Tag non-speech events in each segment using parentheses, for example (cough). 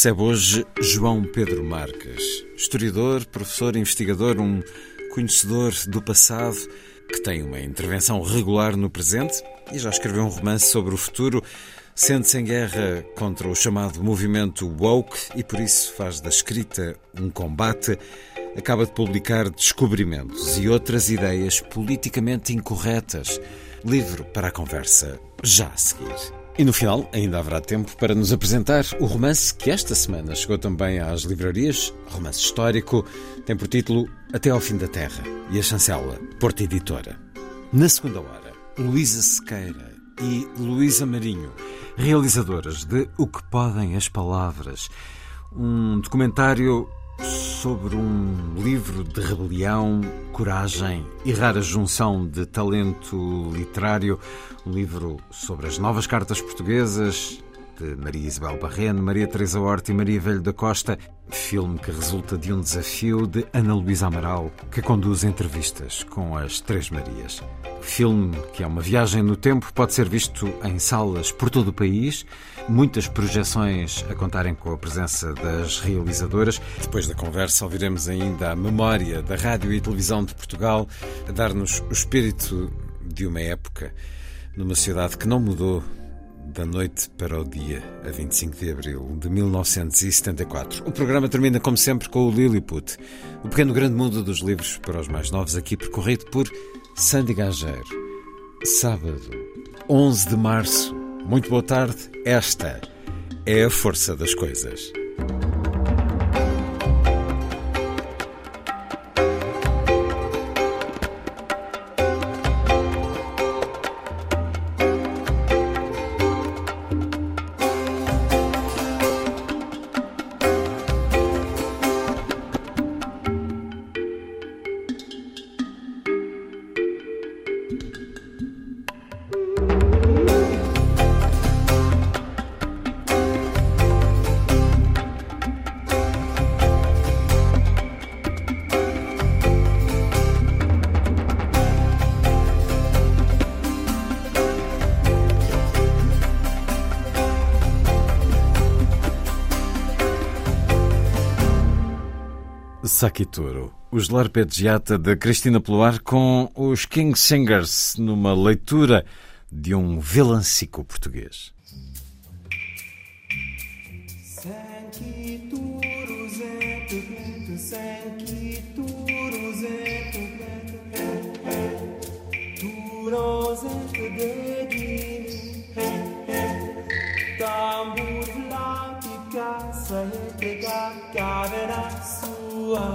recebe hoje João Pedro Marques, historiador, professor, investigador, um conhecedor do passado que tem uma intervenção regular no presente e já escreveu um romance sobre o futuro. Sente-se em guerra contra o chamado movimento woke e por isso faz da escrita um combate. Acaba de publicar Descobrimentos e outras ideias politicamente incorretas. Livro para a conversa já a seguir. E no final, ainda haverá tempo para nos apresentar o romance que esta semana chegou também às livrarias, romance histórico, tem por título Até ao Fim da Terra e a chancela Porta Editora. Na segunda hora, Luísa Sequeira e Luísa Marinho, realizadoras de O que Podem as Palavras, um documentário sobre um livro de rebelião, coragem e rara junção de talento literário, um livro sobre as novas cartas portuguesas de Maria Isabel Barreno, Maria Teresa Horta e Maria Velho da Costa, filme que resulta de um desafio de Ana Luísa Amaral, que conduz entrevistas com as Três Marias. Filme que é uma viagem no tempo, pode ser visto em salas por todo o país, muitas projeções a contarem com a presença das realizadoras. Depois da conversa, ouviremos ainda a memória da rádio e televisão de Portugal, a dar-nos o espírito de uma época, numa sociedade que não mudou da noite para o dia, a 25 de abril de 1974. O programa termina, como sempre, com o Lilliput, o pequeno grande mundo dos livros para os mais novos, aqui percorrido por Sandy Gageiro. Sábado, 11 de março. Muito boa tarde. Esta é a força das coisas. Sakitoro, os Larpeggiata de Cristina Ploar com os King Singers numa leitura de um vilancico português. Tambur să e pleca chiavera sua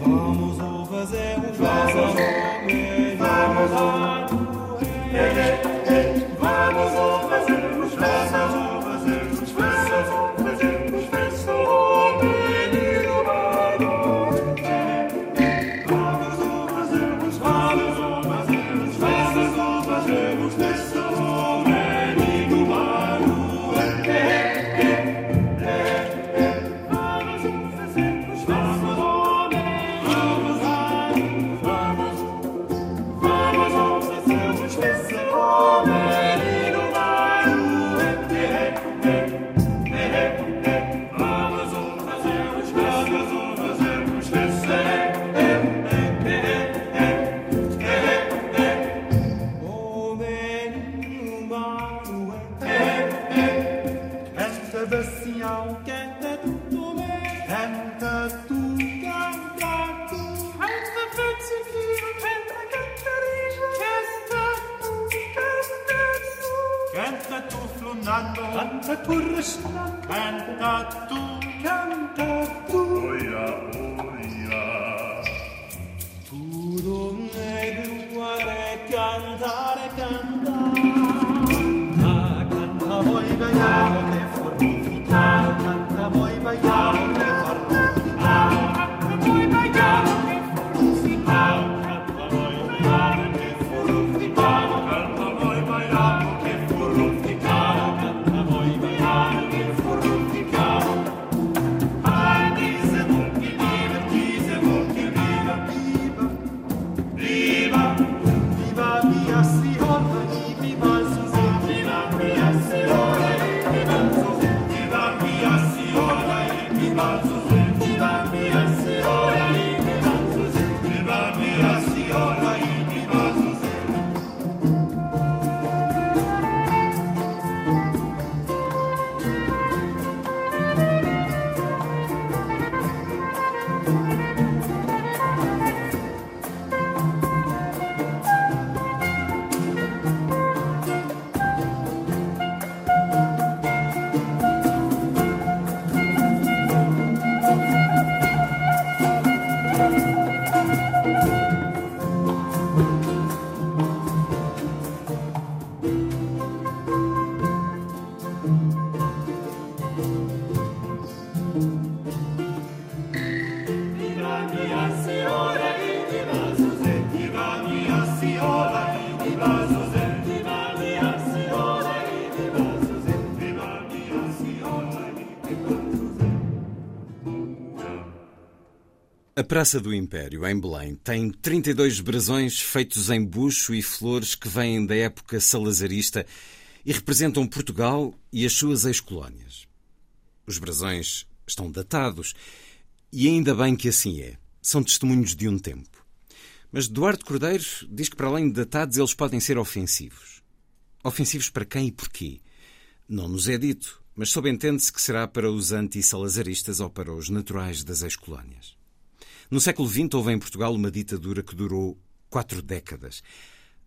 Vamos o fazer um vamos Vamos lá Vamos o fazer os versos A Praça do Império, em Belém, tem 32 brasões feitos em bucho e flores que vêm da época salazarista e representam Portugal e as suas ex-colónias. Os brasões estão datados e ainda bem que assim é. São testemunhos de um tempo. Mas Duarte Cordeiro diz que, para além de datados, eles podem ser ofensivos. Ofensivos para quem e porquê? Não nos é dito, mas subentende-se que será para os anti-salazaristas ou para os naturais das ex-colónias. No século XX houve em Portugal uma ditadura que durou quatro décadas.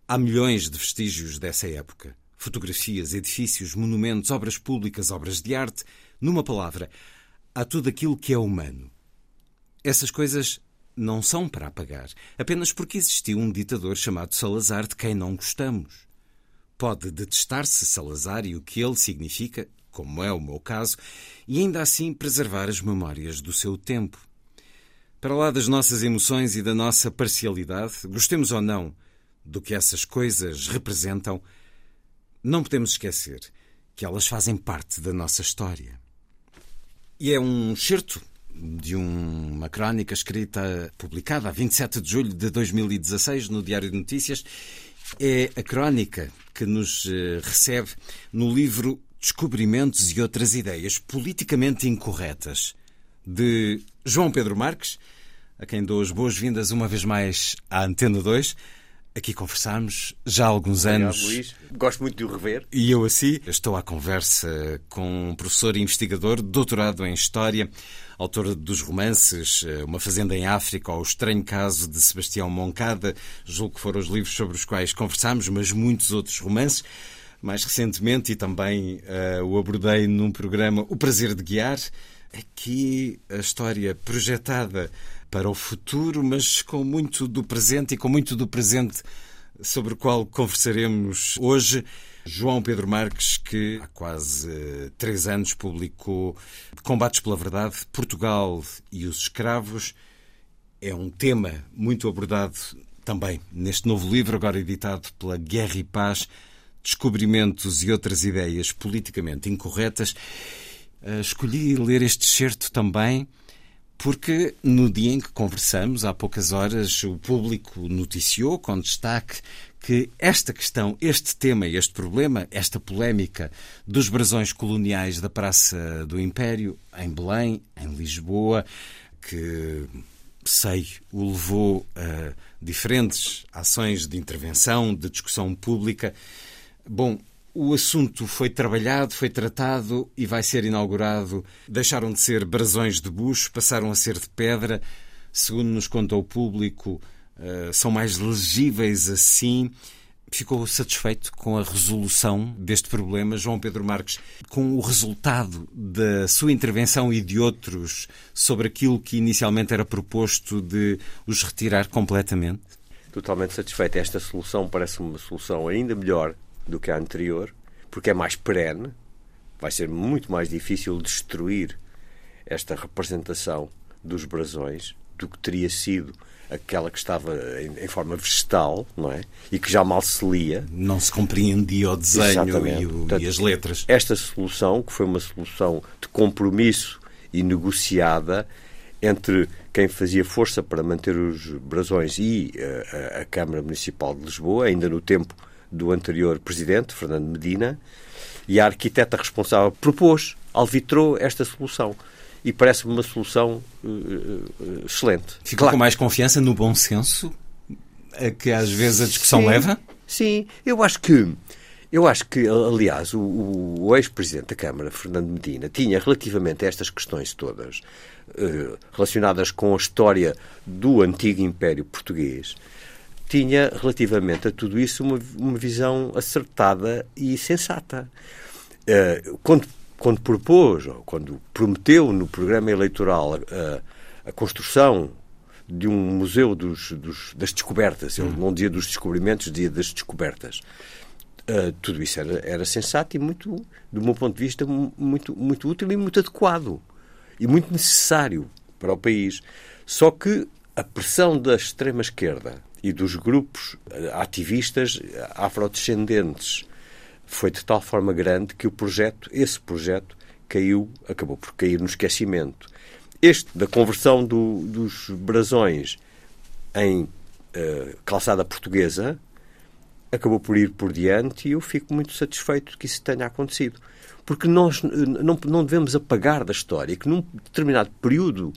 Há milhões de vestígios dessa época. Fotografias, edifícios, monumentos, obras públicas, obras de arte. Numa palavra, há tudo aquilo que é humano. Essas coisas não são para apagar, apenas porque existiu um ditador chamado Salazar de quem não gostamos. Pode detestar-se Salazar e o que ele significa, como é o meu caso, e ainda assim preservar as memórias do seu tempo. Para lá das nossas emoções e da nossa parcialidade, gostemos ou não do que essas coisas representam, não podemos esquecer que elas fazem parte da nossa história. E é um excerto de uma crónica escrita, publicada a 27 de julho de 2016 no Diário de Notícias. É a crónica que nos eh, recebe no livro Descobrimentos e Outras Ideias Politicamente Incorretas, de João Pedro Marques, a quem dou as boas-vindas uma vez mais à Antena 2. Aqui conversamos já há alguns anos. Obrigado, Luís. Gosto muito de o rever. E eu assim estou à conversa com um professor e investigador, doutorado em História, autor dos romances eh, Uma Fazenda em África ou O Estranho Caso de Sebastião Moncada, julgo que foram os livros sobre os quais conversámos, mas muitos outros romances. Mais recentemente, e também eh, o abordei num programa O Prazer de Guiar, aqui a história projetada para o futuro, mas com muito do presente e com muito do presente sobre o qual conversaremos hoje. João Pedro Marques, que há quase eh, três anos publicou Combates pela Verdade, Portugal e os Escravos. É um tema muito abordado também neste novo livro, agora editado pela Guerra e Paz, Descobrimentos e Outras Ideias Politicamente Incorretas. Eh, Escolhi ler este excerto também porque no dia em que conversamos, há poucas horas, o público noticiou com destaque que esta questão, este tema, este problema, esta polémica dos brasões coloniais da Praça do Império, em Belém, em Lisboa, que sei o levou a diferentes ações de intervenção, de discussão pública. Bom, o assunto foi trabalhado, foi tratado e vai ser inaugurado. Deixaram de ser brasões de bucho, passaram a ser de pedra. Segundo nos conta o público, eh, são mais legíveis assim. Ficou satisfeito com a resolução deste problema, João Pedro Marques, com o resultado da sua intervenção e de outros sobre aquilo que inicialmente era proposto de os retirar completamente? Totalmente satisfeito. Esta solução parece uma solução ainda melhor do que a anterior, porque é mais perene, vai ser muito mais difícil destruir esta representação dos brasões do que teria sido aquela que estava em, em forma vegetal, não é? E que já mal se lia. Não se compreendia o desenho e, o- Portanto, e as letras. Esta solução, que foi uma solução de compromisso e negociada entre quem fazia força para manter os brasões e eh, a, a Câmara Municipal de Lisboa, ainda no tempo do anterior presidente, Fernando Medina, e a arquiteta responsável propôs, alvitrou esta solução. E parece-me uma solução eh, eh, excelente. Ficou com mais confiança no bom senso a que às vezes a discussão Sim, leva? Sim, eu acho que eu acho que, aliás, o, o ex-presidente da Câmara, Fernando Medina, tinha relativamente a estas questões todas eh, relacionadas com a história do antigo Império Português, tinha relativamente a tudo isso uma, uma visão acertada e sensata. Eh, quando, quando propôs, ou quando prometeu no programa eleitoral a, a construção de um museu dos, dos- das descobertas, ele não dizia dos descobrimentos, dizia das descobertas. Uh, tudo isso era, era sensato e muito, do meu ponto de vista, mu- muito, muito útil e muito adequado e muito necessário para o país. Só que a pressão da extrema-esquerda e dos grupos eh, ativistas eh, afrodescendentes foi de tal forma grande que o projeto, esse projeto, caiu, acabou por cair no esquecimento. Este da conversão do- dos brasões em eh, calçada portuguesa acabou por ir por diante e eu fico muito satisfeito que isso tenha acontecido. Porque nós não, não devemos apagar da história que num determinado período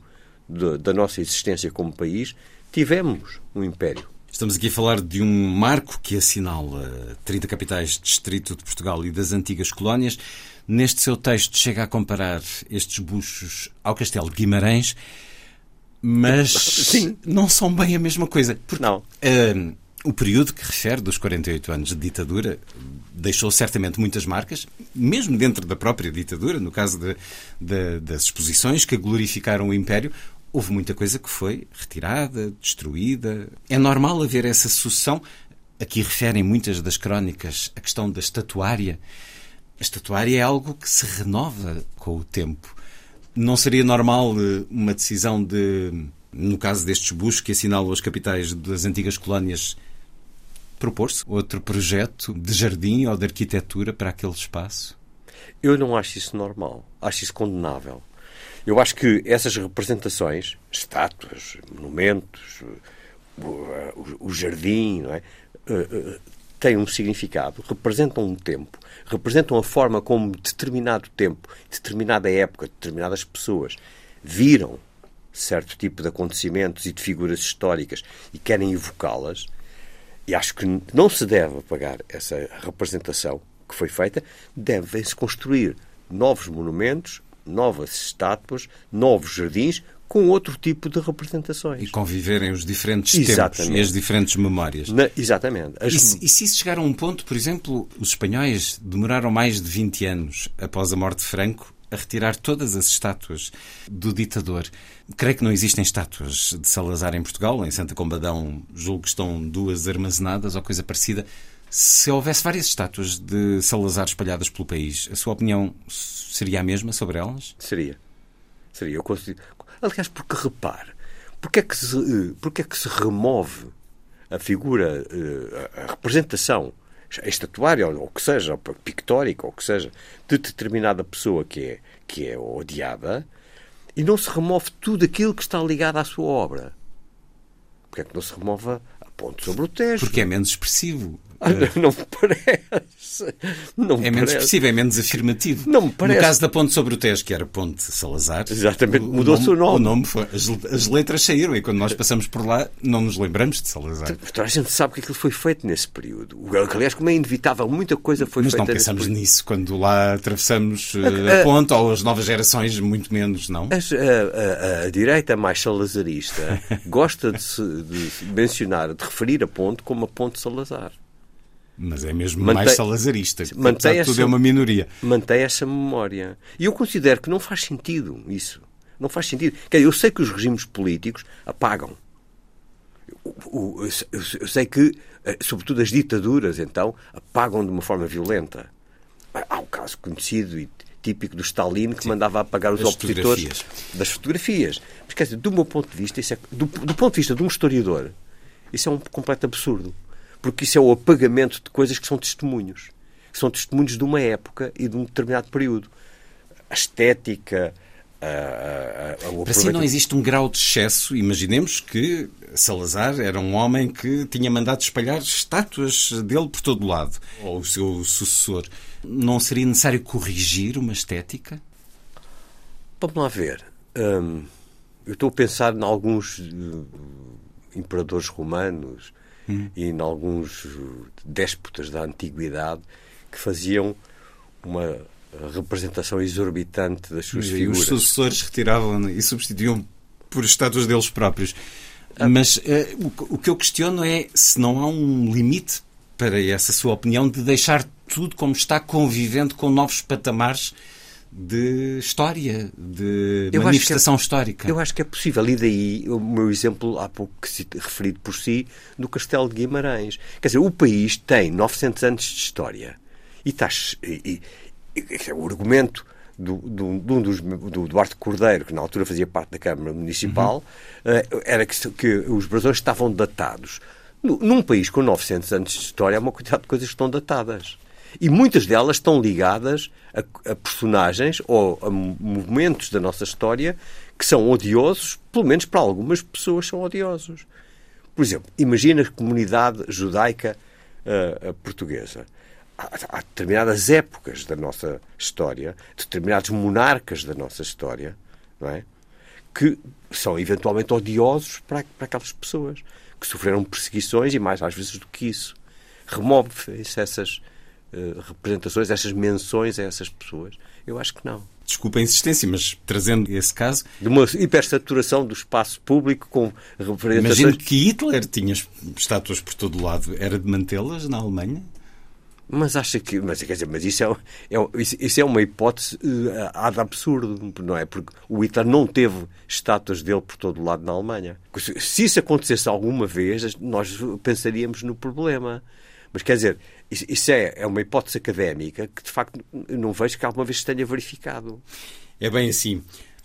da- da nossa existência como país tivemos um império. Estamos aqui a falar de um marco que assinala 30 capitais de distrito de Portugal e das antigas colónias. Neste seu texto chega a comparar estes buchos ao Castelo de Guimarães, mas (laughs) Sim. não são bem a mesma coisa. Porque, Não. hum, o período que refere dos 48 anos de ditadura deixou certamente muitas marcas, mesmo dentro da própria ditadura, no caso de- de- das exposições que glorificaram o Império, houve muita coisa que foi retirada, destruída. É normal haver essa sucessão. Aqui referem muitas das crónicas a questão da estatuária. A estatuária é algo que se renova com o tempo. Não seria normal eh, uma decisão de, no caso destes buchos que assinalam as capitais das antigas colónias, propor-se outro projeto de jardim ou de arquitetura para aquele espaço? Eu não acho isso normal. Acho isso condenável. Eu acho que essas representações, estátuas, monumentos, o, jardim, não é? Eh, eh, têm um significado, representam um tempo, representam a forma como determinado tempo, determinada época, determinadas pessoas viram certo tipo de acontecimentos e de figuras históricas e querem evocá-las. E acho que não se deve apagar essa representação que foi feita. Devem-se construir novos monumentos, novas estátuas, novos jardins com outro tipo de representações. E conviverem os diferentes tempos Exatamente. e as diferentes memórias. Na- exatamente. As- E se, e se isso chegar a um ponto, por exemplo, os espanhóis demoraram mais de 20 anos após a morte de Franco a retirar todas as estátuas do ditador. Creio que não existem estátuas de Salazar em Portugal, em Santa Combadão julgo que estão duas armazenadas ou coisa parecida. Se houvesse várias estátuas de Salazar espalhadas pelo país, a sua opinião seria a mesma sobre elas? Seria. Seria. Eu consigo... Aliás, porque repare, porque é, que se, eh, porque é que se remove a figura, eh, a representação, estatuária, ou o que seja, ou pictórica, ou que seja, de determinada pessoa que é, que é odiada, e não se remove tudo aquilo que está ligado à sua obra? Porque é que não se remove a ponte sobre o Tejo? Porque é menos expressivo. Ah, não me parece. Não me É menos expressivo, é menos afirmativo. Não me parece. No caso da ponte sobre o Tejo, que era Ponte Salazar, Exatamente, mudou-se o nome. O nome foi, as, as letras saíram e quando nós passamos por lá não nos lembramos de Salazar. Toda a gente sabe que aquilo foi feito nesse período. Aliás, como é inevitável, muita coisa foi Mas feita não nesse pensamos nisso quando lá atravessamos eh, A- a ponte ou as novas gerações, muito menos, não? A, a- a direita mais salazarista (laughs) gosta de, se- de mencionar, de referir a ponte como a ponte Salazar. Mas é mesmo Mantém- mais salazarista. mantém de tudo essa- é uma minoria. mantém essa memória. E eu considero que não faz sentido isso. Não faz sentido. Quer dizer, eu sei que os regimes políticos apagam. Eu, eu- eu sei que, eh, sobretudo as ditaduras, então, apagam de uma forma violenta. Há o caso conhecido e típico do Stalin que mandava apagar os Das opositores fotografias. das fotografias. Mas quer dizer, do meu ponto de vista, é, do, do ponto de vista de um historiador, isso é um completo absurdo. Porque isso é o apagamento de coisas que são testemunhos. Que são testemunhos de uma época e de um determinado período. A estética, a, a, a, Para si não existe um grau de excesso. Imaginemos que Salazar era um homem que tinha mandado espalhar estátuas dele por todo o lado, ou o seu sucessor. Não seria necessário corrigir uma estética? Vamos lá ver. Hum, eu estou a pensar em alguns uh, imperadores romanos e em alguns uh, déspotas da antiguidade que faziam uma representação exorbitante das suas E figuras. os sucessores retiravam e substituíam por estátuas deles próprios. Mas eh, o, o que eu questiono é se não há um limite para essa sua opinião de deixar tudo como está convivendo com novos patamares de história, de Eu acho manifestação é- histórica. Eu acho que é possível. E daí o meu exemplo, há pouco referido por si, do Castelo de Guimarães. Quer dizer, o país tem 900 anos de história. E está. E, e- e- o argumento do, do, de um dos, do Duarte Cordeiro, que na altura fazia parte da Câmara Municipal, eh, era que, que os brasões estavam datados. Nu- Num país com 900 anos de história, há uma quantidade de coisas que estão datadas. E muitas delas estão ligadas a, a personagens ou a mo- momentos da nossa história que são odiosos, pelo menos para algumas pessoas são odiosos. Por exemplo, imagina a comunidade judaica ah, portuguesa. Há, há determinadas épocas da nossa história, determinados monarcas da nossa história, não é? que são eventualmente odiosos para, para aquelas pessoas que sofreram perseguições e mais às vezes do que isso. Remove-se essas eh, representações, essas menções a essas pessoas? Eu acho que não. Desculpa a insistência, mas trazendo esse caso, De uma hipersaturação do espaço público com representações. imagino que Hitler tinha estátuas por todo o lado. Era de mantê-las na Alemanha? Mas acha que. Mas, quer dizer, mas isso é, é, isso, isso é uma hipótese uh, ad absurdo, não é? Porque o Hitler não teve estátuas dele por todo o lado na Alemanha. Se, se isso acontecesse alguma vez, nós pensaríamos no problema. Mas quer dizer, isso, é, é uma hipótese académica que de facto não vejo que alguma vez se tenha verificado. É bem assim.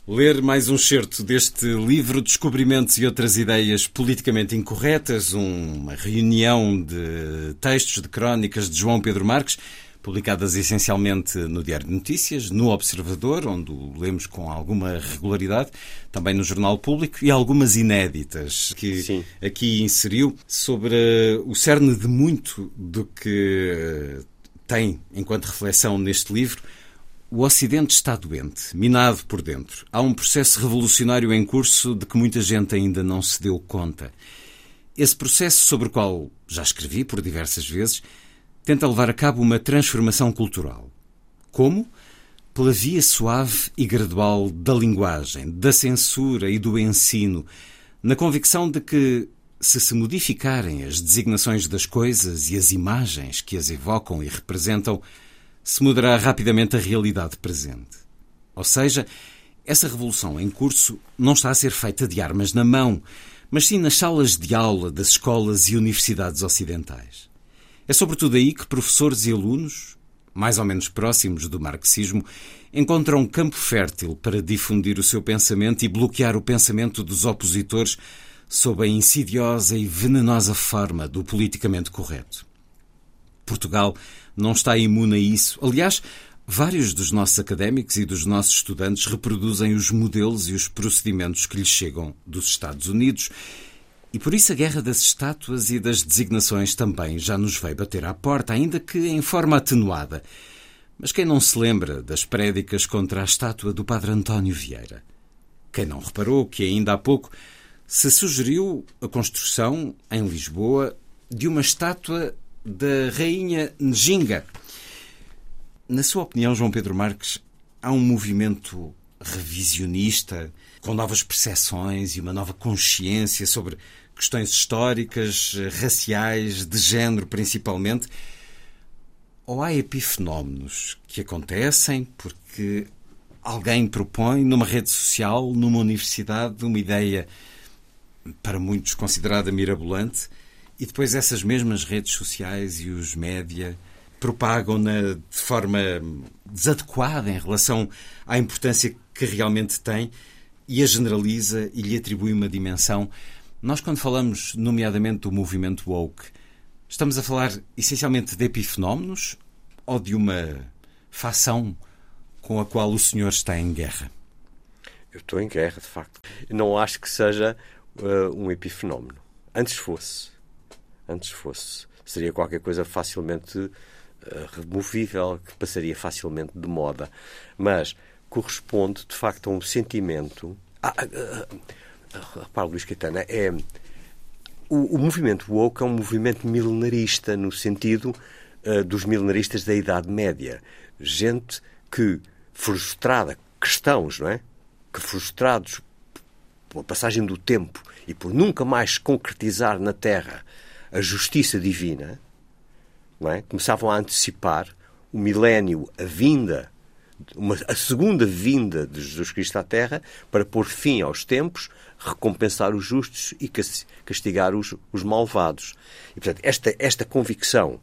Ler mais um certo deste livro Descobrimentos e Outras Ideias Politicamente Incorretas, uma reunião de textos, de crónicas de João Pedro Marques, publicadas essencialmente no Diário de Notícias, no Observador, onde o lemos com alguma regularidade, também no Jornal Público e algumas inéditas que Sim. aqui inseriu sobre o cerne de muito do que eh, tem enquanto reflexão neste livro. O Ocidente está doente, minado por dentro. Há um processo revolucionário em curso de que muita gente ainda não se deu conta. Esse processo, sobre o qual já escrevi por diversas vezes, tenta levar a cabo uma transformação cultural. Como? Pela via suave e gradual da linguagem, da censura e do ensino, na convicção de que, se se modificarem as designações das coisas e as imagens que as evocam e representam, se mudará rapidamente a realidade presente. Ou seja, essa revolução em curso não está a ser feita de armas na mão, mas sim nas salas de aula das escolas e universidades ocidentais. É sobretudo aí que professores e alunos, mais ou menos próximos do marxismo, encontram campo fértil para difundir o seu pensamento e bloquear o pensamento dos opositores sob a insidiosa e venenosa forma do politicamente correto. Portugal não está imune a isso. Aliás, vários dos nossos académicos e dos nossos estudantes reproduzem os modelos e os procedimentos que lhes chegam dos Estados Unidos. E por isso a guerra das estátuas e das designações também já nos veio bater à porta, ainda que em forma atenuada. Mas quem não se lembra das prédicas contra a estátua do Padre António Vieira? Quem não reparou que ainda há pouco se sugeriu a construção, em Lisboa, de uma estátua da Rainha Njinga? Na sua opinião, João Pedro Marques, há um movimento revisionista, com novas percepções e uma nova consciência sobre questões históricas, raciais, de género principalmente, Ou há epifenómenos que acontecem porque alguém propõe numa rede social, numa universidade, uma ideia para muitos considerada mirabolante, e depois essas mesmas redes sociais e os média propagam-na de forma desadequada em relação à importância que realmente tem e a generaliza e lhe atribui uma dimensão. Nós, quando falamos, nomeadamente, do movimento woke, estamos a falar essencialmente de epifenómenos ou de uma facção com a qual o senhor está em guerra? Eu estou em guerra, de facto. Não acho que seja uh, um epifenómeno. Antes fosse. Antes fosse. Seria qualquer coisa facilmente uh, removível, que passaria facilmente de moda. Mas corresponde, de facto, a um sentimento. Ah, uh, repara, Luís Caetano, é. O, o, movimento woke é um movimento milenarista, no sentido dos milenaristas da Idade Média. Gente que, frustrada, cristãos, não é? Que frustrados pela passagem do tempo e por nunca mais concretizar na Terra a justiça divina, não é? começavam a antecipar o milénio, a vinda, uma, a segunda vinda de Jesus Cristo à Terra para pôr fim aos tempos, recompensar os justos e castigar os, os malvados. E, portanto, esta, esta convicção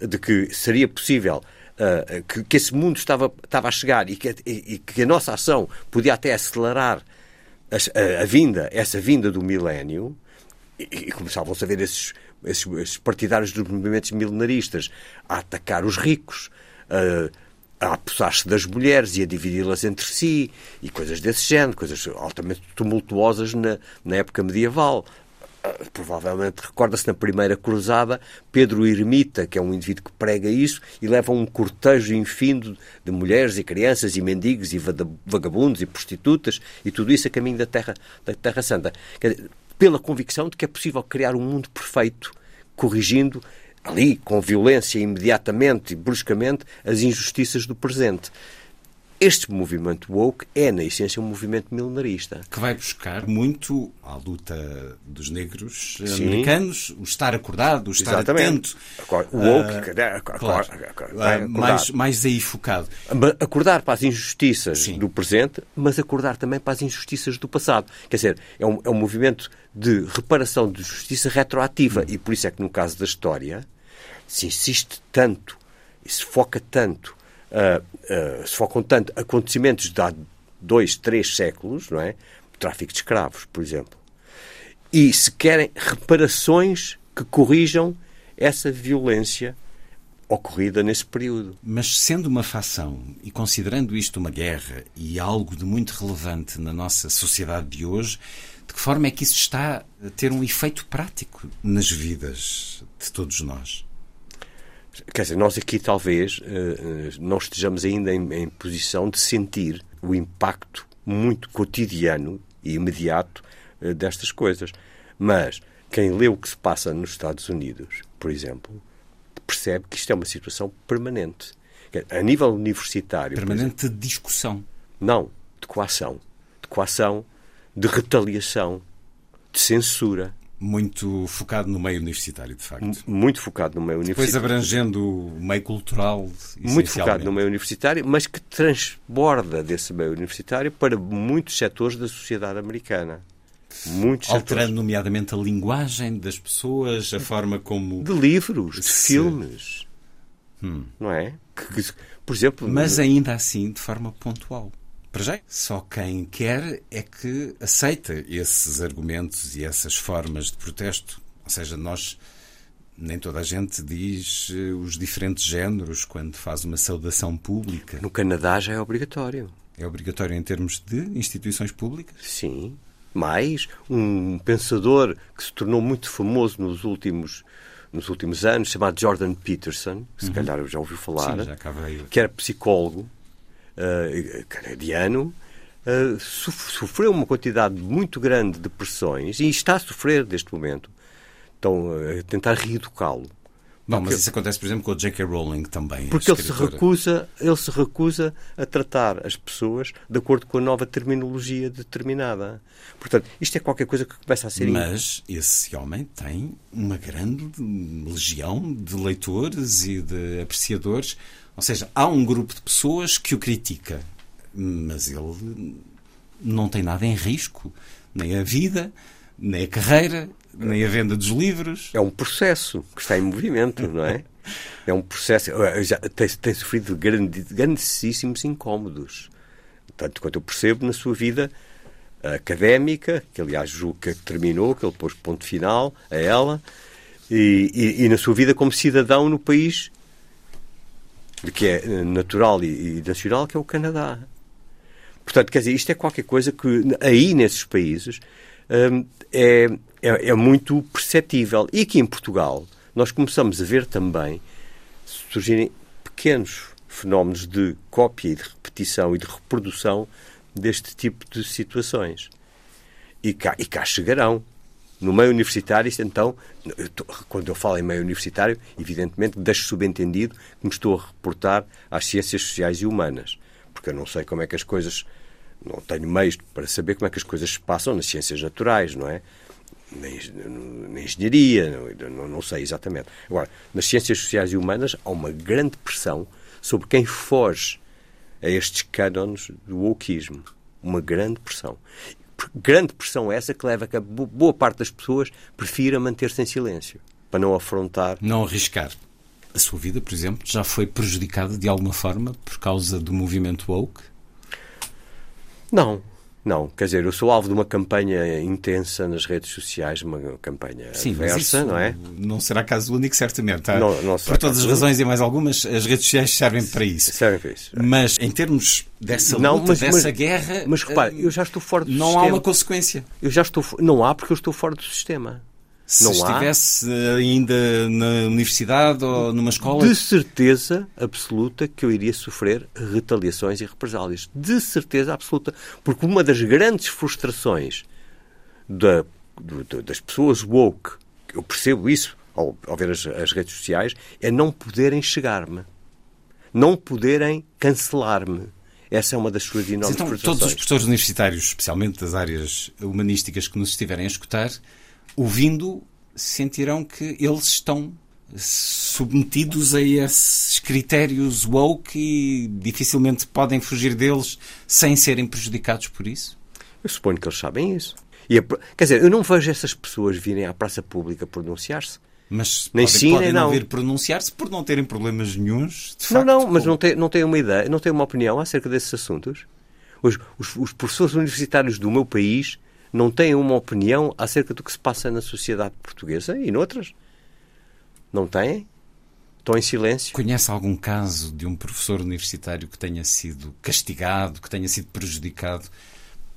de que seria possível Uh, que, que, esse mundo estava, estava a chegar e que, e, e que a nossa ação podia até acelerar a, a, a vinda, essa vinda do milénio, e, e começavam-se a ver esses, esses, esses, partidários dos movimentos milenaristas a atacar os ricos, uh, a apossar-se das mulheres e a dividi-las entre si, e coisas desse género, coisas altamente tumultuosas na, na época medieval provavelmente recorda-se na primeira cruzada, Pedro Ermita, que é um indivíduo que prega isso, e leva um cortejo infindo de mulheres e crianças e mendigos e vagabundos e prostitutas e tudo isso a caminho da Terra, da terra Santa. Dizer, pela convicção de que é possível criar um mundo perfeito, corrigindo ali, com violência, imediatamente e bruscamente, as injustiças do presente. Este movimento woke é, na essência, um movimento milenarista. Que vai buscar muito à luta dos negros Sim. americanos, o estar acordado, o estar Exatamente. atento. O woke, uh, claro, uh, mais, mais aí focado. Acordar para as injustiças Sim. do presente, mas acordar também para as injustiças do passado. Quer dizer, é um, é um movimento de reparação de justiça retroativa. Hum. E por isso é que, no caso da história, se insiste tanto e se foca tanto uh, uh, se focam tanto acontecimentos de há dois, três séculos, não é? O tráfico de escravos, por exemplo. E se querem reparações que corrijam essa violência ocorrida nesse período. Mas sendo uma facção e considerando isto uma guerra e algo de muito relevante na nossa sociedade de hoje, de que forma é que isso está a ter um efeito prático nas vidas de todos nós? Quer dizer, nós aqui talvez eh, eh, não estejamos ainda em, em posição de sentir o impacto muito cotidiano e imediato eh, destas coisas. Mas quem lê o que se passa nos Estados Unidos, por exemplo, percebe que isto é uma situação permanente. A nível universitário. Permanente de discussão. Não, de coação. De coação, de retaliação, de censura muito focado no meio universitário, de facto. Muito focado no meio universitário. Depois abrangendo o meio cultural. Muito focado no meio universitário, mas que transborda desse meio universitário para muitos setores da sociedade americana. Muitos Alterando, setores. nomeadamente, a linguagem das pessoas, a forma como. De livros, de se... filmes. Hum. Não é? Que, que, por exemplo. Mas ainda assim, de forma pontual. Para já, só quem quer é que aceita esses argumentos e essas formas de protesto. Ou seja, nós, nem toda a gente diz eh, os diferentes géneros quando faz uma saudação pública. No Canadá já é obrigatório. É obrigatório em termos de instituições públicas? Sim. Mais, um pensador que se tornou muito famoso nos últimos nos últimos anos, chamado Jordan Peterson, que se uhum. calhar já ouviu falar, Sim, já que era psicólogo, uh, canadiano, uh, sofreu uma quantidade muito grande de pressões e está a sofrer neste momento. Estão a tentar reeducá-lo. Bom, mas isso acontece, por exemplo, com o J.K. Rowling também. Porque ele se, recusa, ele se recusa a tratar as pessoas de acordo com a nova terminologia determinada. Portanto, isto é qualquer coisa que começa a ser. Mas esse homem tem uma grande legião de leitores e de apreciadores. Ou seja, há um grupo de pessoas que o critica, mas ele não tem nada em risco. Nem a vida, nem a carreira, nem a venda dos livros. É um processo que está em movimento, não é? (laughs) É um processo. Já tem, tem sofrido grande, grandíssimos incómodos. Tanto quanto eu percebo na sua vida académica, que aliás julgo que terminou, que ele pôs ponto final a ela, e, e- e na sua vida como cidadão no país que é eh, natural e, e nacional, que é o Canadá. Portanto, quer dizer, isto é qualquer coisa que aí nesses países hum, é, é, é muito perceptível. E aqui em Portugal nós começamos a ver também surgirem pequenos fenómenos de cópia e de repetição e de reprodução deste tipo de situações. E cá, e cá chegarão. No meio universitário, isto então, eu tô- quando eu falo em meio universitário, evidentemente deixo subentendido que me estou a reportar às ciências sociais e humanas, porque eu não sei como é que as coisas, não tenho meios para saber como é que as coisas se passam nas ciências naturais, não é? Na, eng- na engenharia, não, não, não sei exatamente. Agora, nas ciências sociais e humanas há uma grande pressão sobre quem foge a estes cânones do wokeismo. Uma grande pressão. Grande pressão essa que leva a que a bo- boa parte das pessoas prefira manter-se em silêncio, para não afrontar. Não arriscar. A sua vida, por exemplo, já foi prejudicada de alguma forma por causa do movimento woke? Não, não. Quer dizer, eu sou alvo de uma campanha intensa nas redes sociais, uma campanha Sim, adversa, não é? não será caso único, certamente. Há- Não- não será por todas as razões e mais algumas, as redes sociais servem para isso. Servem para isso. Mas em termos dessa Não, luta, mas- dessa mas- guerra, Mas repare, eh, eu já estou fora do não sistema. há uma consequência. Eu já estou. Não há porque eu estou fora do sistema. Se Não há. estivesse eh, ainda na universidade ou numa escola, De certeza absoluta que eu iria sofrer retaliações e represálias. De certeza absoluta. Porque uma das grandes frustrações da- das pessoas woke, eu percebo isso ao, ao ver as, as redes sociais, é não poderem chegar-me. Não poderem cancelar-me. Essa é uma das suas enormes então todos os frustrações. professores universitários, especialmente das áreas humanísticas que nos estiverem a escutar, ouvindo, sentirão que eles estão submetidos a esses critérios woke e dificilmente podem fugir deles sem serem prejudicados por isso? Eu suponho que eles sabem isso. E quer dizer, eu não vejo essas pessoas virem à praça pública pronunciar-se. Mas Nem podem, sim, podem nem não vir pronunciar-se por não terem problemas nenhuns. De Não, facto, não, mas com- não tem, não tem uma ideia, não tem uma opinião acerca desses assuntos. Os, os- os professores universitários do meu país não têm uma opinião acerca do que se passa na sociedade portuguesa e noutras. Não têm? Estão em silêncio. Conhece algum caso de um professor universitário que tenha sido castigado, que tenha sido prejudicado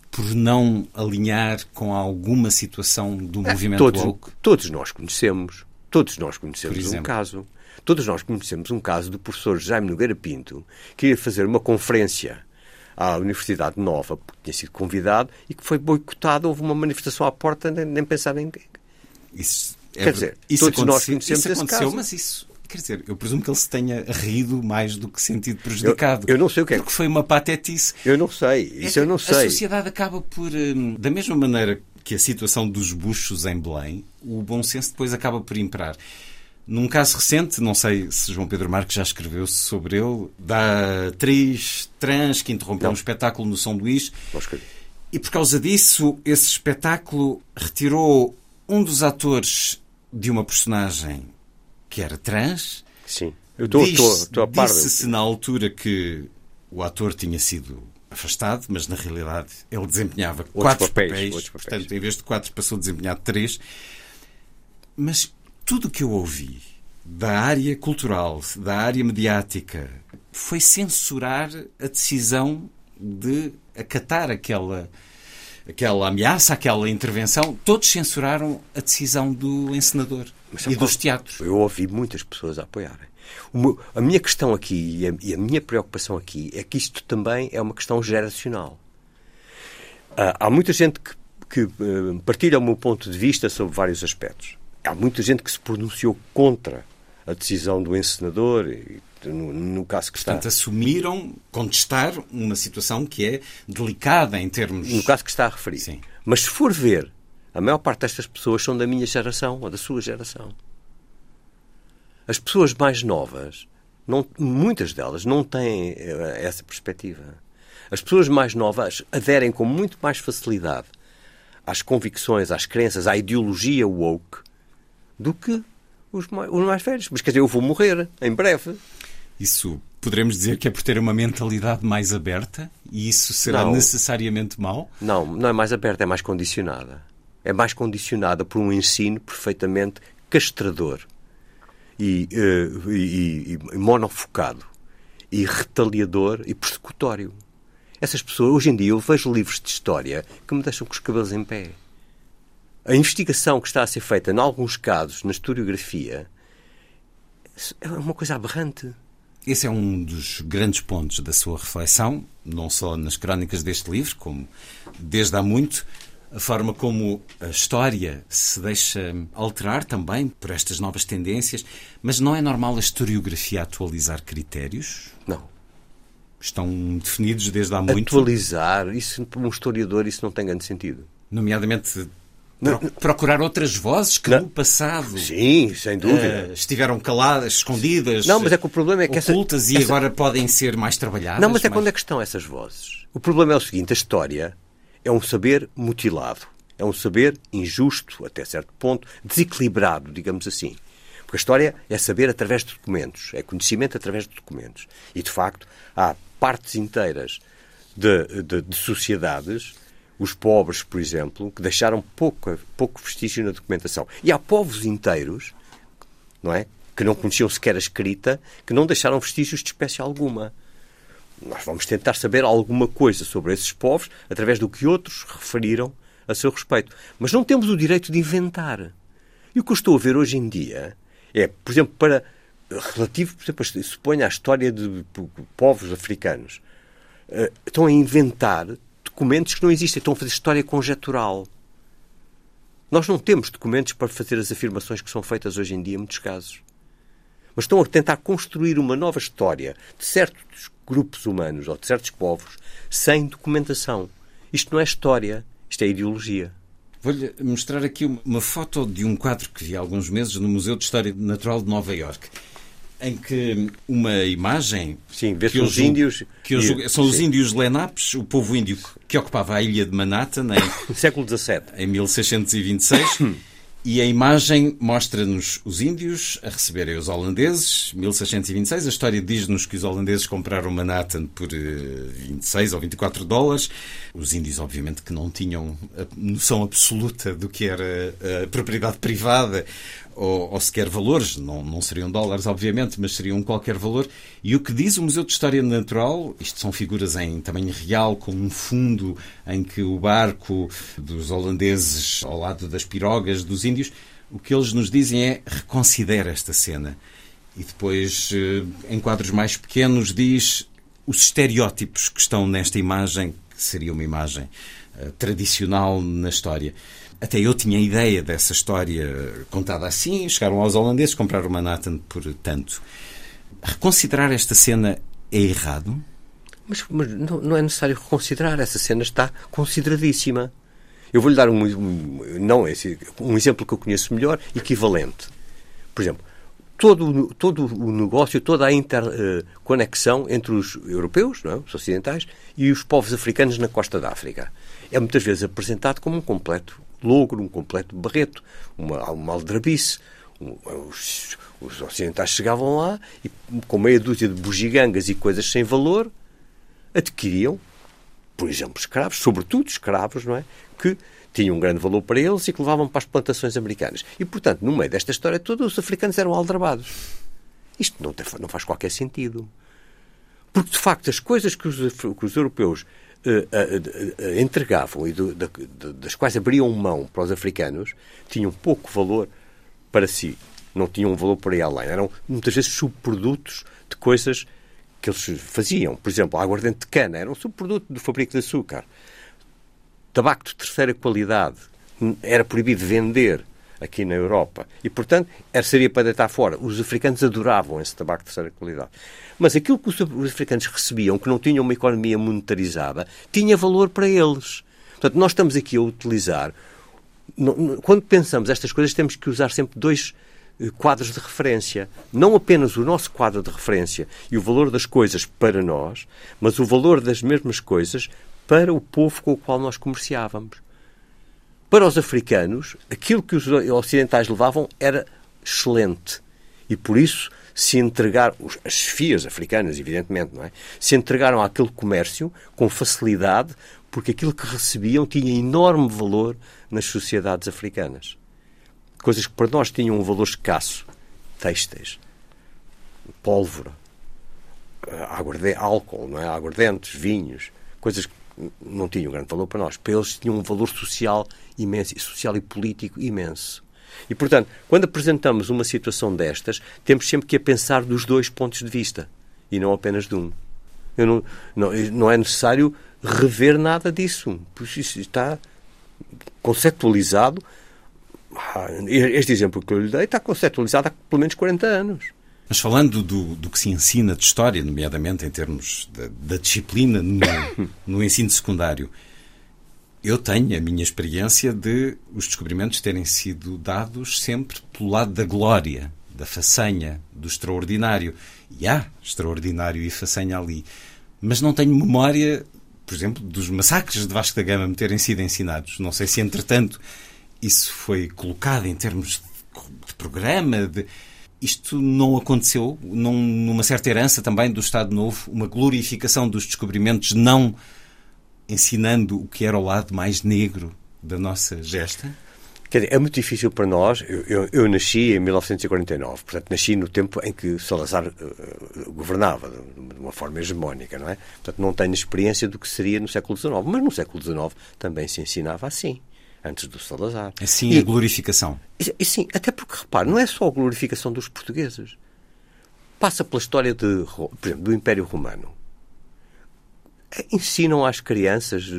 por não alinhar com alguma situação do movimento Todos, woke? todos nós conhecemos. Todos nós conhecemos um caso. Todos nós conhecemos um caso do professor Jaime Nogueira Pinto, que ia fazer uma conferência à Universidade Nova, porque tinha sido convidado, e que foi boicotado. Houve uma manifestação à porta, nem, nem pensar em. Isso, é Quer dizer, isso todos nós conhecemos isso esse aconteceu, caso. mas isso, quer dizer, eu presumo que ele se tenha rido mais do que sentido prejudicado. eu não sei o que é. Porque foi uma patetice. Eu não sei, É isso que eu não A sei. sociedade acaba por, hum, da mesma maneira que a situação dos buchos em Belém, o bom senso depois acaba por imperar. Num caso recente, não sei se João Pedro Marques já escreveu sobre ele, da atriz trans que interrompeu Não. um espetáculo no São Luís e por causa disso, esse espetáculo retirou um dos atores de uma personagem que era trans. Sim. Eu estou- a par. Disse-se na altura que o ator tinha sido afastado, mas na realidade ele desempenhava quatro papéis, papéis, outros papéis. portanto, em vez de quatro, passou a desempenhar três. Mas tudo o que eu ouvi da área cultural, da área mediática, foi censurar a decisão de acatar aquela, aquela ameaça, aquela intervenção. Todos censuraram a decisão do encenador e dos teatros. Eu ouvi muitas pessoas a apoiarem. Meu- a minha questão aqui e a, e a minha preocupação aqui é que isto também é uma questão geracional. Ah, há muita gente que, que, eh, partilha o meu ponto de vista sobre vários aspectos. Há muita gente que se pronunciou contra a decisão do encenador, e, no, no caso que está. Portanto, assumiram contestar uma situação que é delicada em termos. No caso que está a referir. Sim. Mas se for ver, a maior parte destas pessoas são da minha geração ou da sua geração. As pessoas mais novas, não, muitas delas não têm eh, essa perspectiva. As pessoas mais novas aderem com muito mais facilidade às convicções, às crenças, à ideologia woke do que os mais, os mais velhos. Mas quer dizer, eu vou morrer em breve. Isso poderemos dizer que é por ter uma mentalidade mais aberta e isso será Não. necessariamente mau? Não, não é mais aberta, é mais condicionada. É mais condicionada por um ensino perfeitamente castrador e, eh, e- e- e monofocado e retaliador e persecutório. Essas pessoas, hoje em dia, eu vejo livros de história que me deixam com os cabelos em pé. A investigação que está a ser feita, em alguns casos, na historiografia, é uma coisa aberrante. Esse é um dos grandes pontos da sua reflexão, não só nas crónicas deste livro, como desde há muito, a forma como a história se deixa alterar também por estas novas tendências, mas não é normal a historiografia atualizar critérios? Não. Estão definidos desde há muito, Atualizar, isso para um historiador, isso não tem grande sentido. nomeadamente Não. procurar outras vozes que Não. no passado Sim, sem dúvida. eh, estiveram caladas, escondidas, Não, mas é que o problema é que essa- ocultas e essa- agora podem ser mais trabalhadas. Não, mas é mais- quando é que estão essas vozes? O problema é o seguinte: a história é um saber mutilado, é um saber injusto, até certo ponto, desequilibrado, digamos assim. Porque a história é saber através de documentos, é conhecimento através de documentos. E, de facto, há partes inteiras de, de- de sociedades, os pobres, por exemplo, que deixaram pouco, pouco vestígio na documentação. E há povos inteiros não é? Que não conheciam sequer a escrita, que não deixaram vestígios de espécie alguma. Nós vamos tentar saber alguma coisa sobre esses povos através do que outros referiram a seu respeito. Mas não temos o direito de inventar. E o que eu estou a ver hoje em dia é, por exemplo, para relativo, por exemplo, suponha a história de povos africanos. Eh, Estão a inventar documentos que não existem, estão a fazer história conjetural. Nós não temos documentos para fazer as afirmações que são feitas hoje em dia, em muitos casos. Mas estão a tentar construir uma nova história de certos grupos humanos ou de certos povos sem documentação. Isto não é história, isto é ideologia. Vou-lhe mostrar aqui uma- uma foto de um quadro que vi há alguns meses no Museu de História Natural de Nova Iorque, em que uma imagem Sim, vê-se os índios que eu julgo- são os sim. índios Lenapes, o povo índio que ocupava a ilha de Manhattan em, (coughs) Século XVII. em 1626. E a imagem mostra-nos os índios a receberem os holandeses, 1626. A história diz-nos que os holandeses compraram Manhattan por eh, 26 ou 24 dólares. Os índios, obviamente, que não tinham a noção absoluta do que era a propriedade privada ou, ou sequer valores. Não, não seriam dólares, obviamente, mas seriam qualquer valor. E o que diz o Museu de História Natural, isto são figuras em tamanho real, com um fundo em que o barco dos holandeses ao lado das pirogas dos índios, o que eles nos dizem é reconsidera esta cena. E depois, eh, em quadros mais pequenos, diz os estereótipos que estão nesta imagem, que seria uma imagem eh, tradicional na história. Até eu tinha ideia dessa história contada assim. Chegaram aos holandeses, compraram Manhattan por tanto. Reconsiderar esta cena é errado? Mas, mas não, não é necessário reconsiderar. Essa cena está consideradíssima. Eu vou-lhe dar um, um- não esse, um exemplo que eu conheço melhor, equivalente. Por exemplo, todo, todo o negócio, toda a interconexão entre os europeus, não é? os ocidentais, e os povos africanos na costa da África. É muitas vezes apresentado como um completo logro, um completo barreto, uma, uma aldrabice. Os, os ocidentais chegavam lá e, com meia dúzia de bugigangas e coisas sem valor, adquiriam, por exemplo, escravos, sobretudo escravos, não é? Que tinham um grande valor para eles e que levavam para as plantações americanas. E, portanto, no meio desta história toda, os africanos eram aldrabados. Isto não, tem- não faz qualquer sentido. Porque, de facto, as coisas que os, que os europeus eh, eh, eh, entregavam e do- da- das quais abriam mão para os africanos tinham pouco valor para si. Não tinham valor para ir além. Eram, muitas vezes, subprodutos de coisas que eles faziam. Por exemplo, a aguardente de cana era um subproduto do fabrico de açúcar. Tabaco de terceira qualidade. Era proibido vender aqui na Europa. E, portanto, era, seria para deitar fora. Os africanos adoravam esse tabaco de terceira qualidade. Mas aquilo que os, os africanos recebiam, que não tinham uma economia monetarizada, tinha valor para eles. Portanto, nós estamos aqui a utilizar. Quando pensamos estas coisas, temos que usar sempre dois eh, quadros de referência. Não apenas o nosso quadro de referência e o valor das coisas para nós, mas o valor das mesmas coisas para o povo com o qual nós comerciávamos. Para os africanos, aquilo que os ocidentais levavam era excelente. E por isso se entregaram, as chefias africanas, evidentemente, não é? Se entregaram àquele comércio com facilidade, porque aquilo que recebiam tinha enorme valor nas sociedades africanas. Coisas que para nós tinham um valor escasso. Têxteis, pólvora, eh, aguarde- álcool, não é? aguardentes, vinhos, coisas que não tinham grande valor para nós. Para eles tinham um valor social imenso, social e político imenso. E, portanto, quando apresentamos uma situação destas, temos sempre que a pensar dos dois pontos de vista e não apenas de um. Não, não, não é necessário rever nada disso, pois isso está conceptualizado. Ah, Este exemplo que eu lhe dei está conceptualizado há pelo menos 40 anos. Mas falando do, do que se ensina de história, nomeadamente em termos da, da disciplina no, (coughs) no ensino secundário, eu tenho a minha experiência de os descobrimentos terem sido dados sempre pelo lado da glória, da façanha, do extraordinário. E há extraordinário e façanha ali. Mas não tenho memória, por exemplo, dos massacres de Vasco da Gama me terem sido ensinados. Não sei se, entretanto, isso foi colocado em termos de programa, de... Isto não aconteceu numa certa herança também do Estado Novo, uma glorificação dos descobrimentos, não ensinando o que era o lado mais negro da nossa gesta? Quer dizer, é muito difícil para nós. Eu, eu, eu nasci em 1949, portanto, nasci no tempo em que Salazar uh, governava, de uma forma hegemónica, não é? Portanto, não tenho experiência do que seria no século XIX. Mas no século XIX também se ensinava assim, antes do Salazar. Assim, e, a glorificação. E, e sim, até porque, repare, não é só a glorificação dos portugueses. Passa pela história, de, por exemplo, do Império Romano. Ensinam às crianças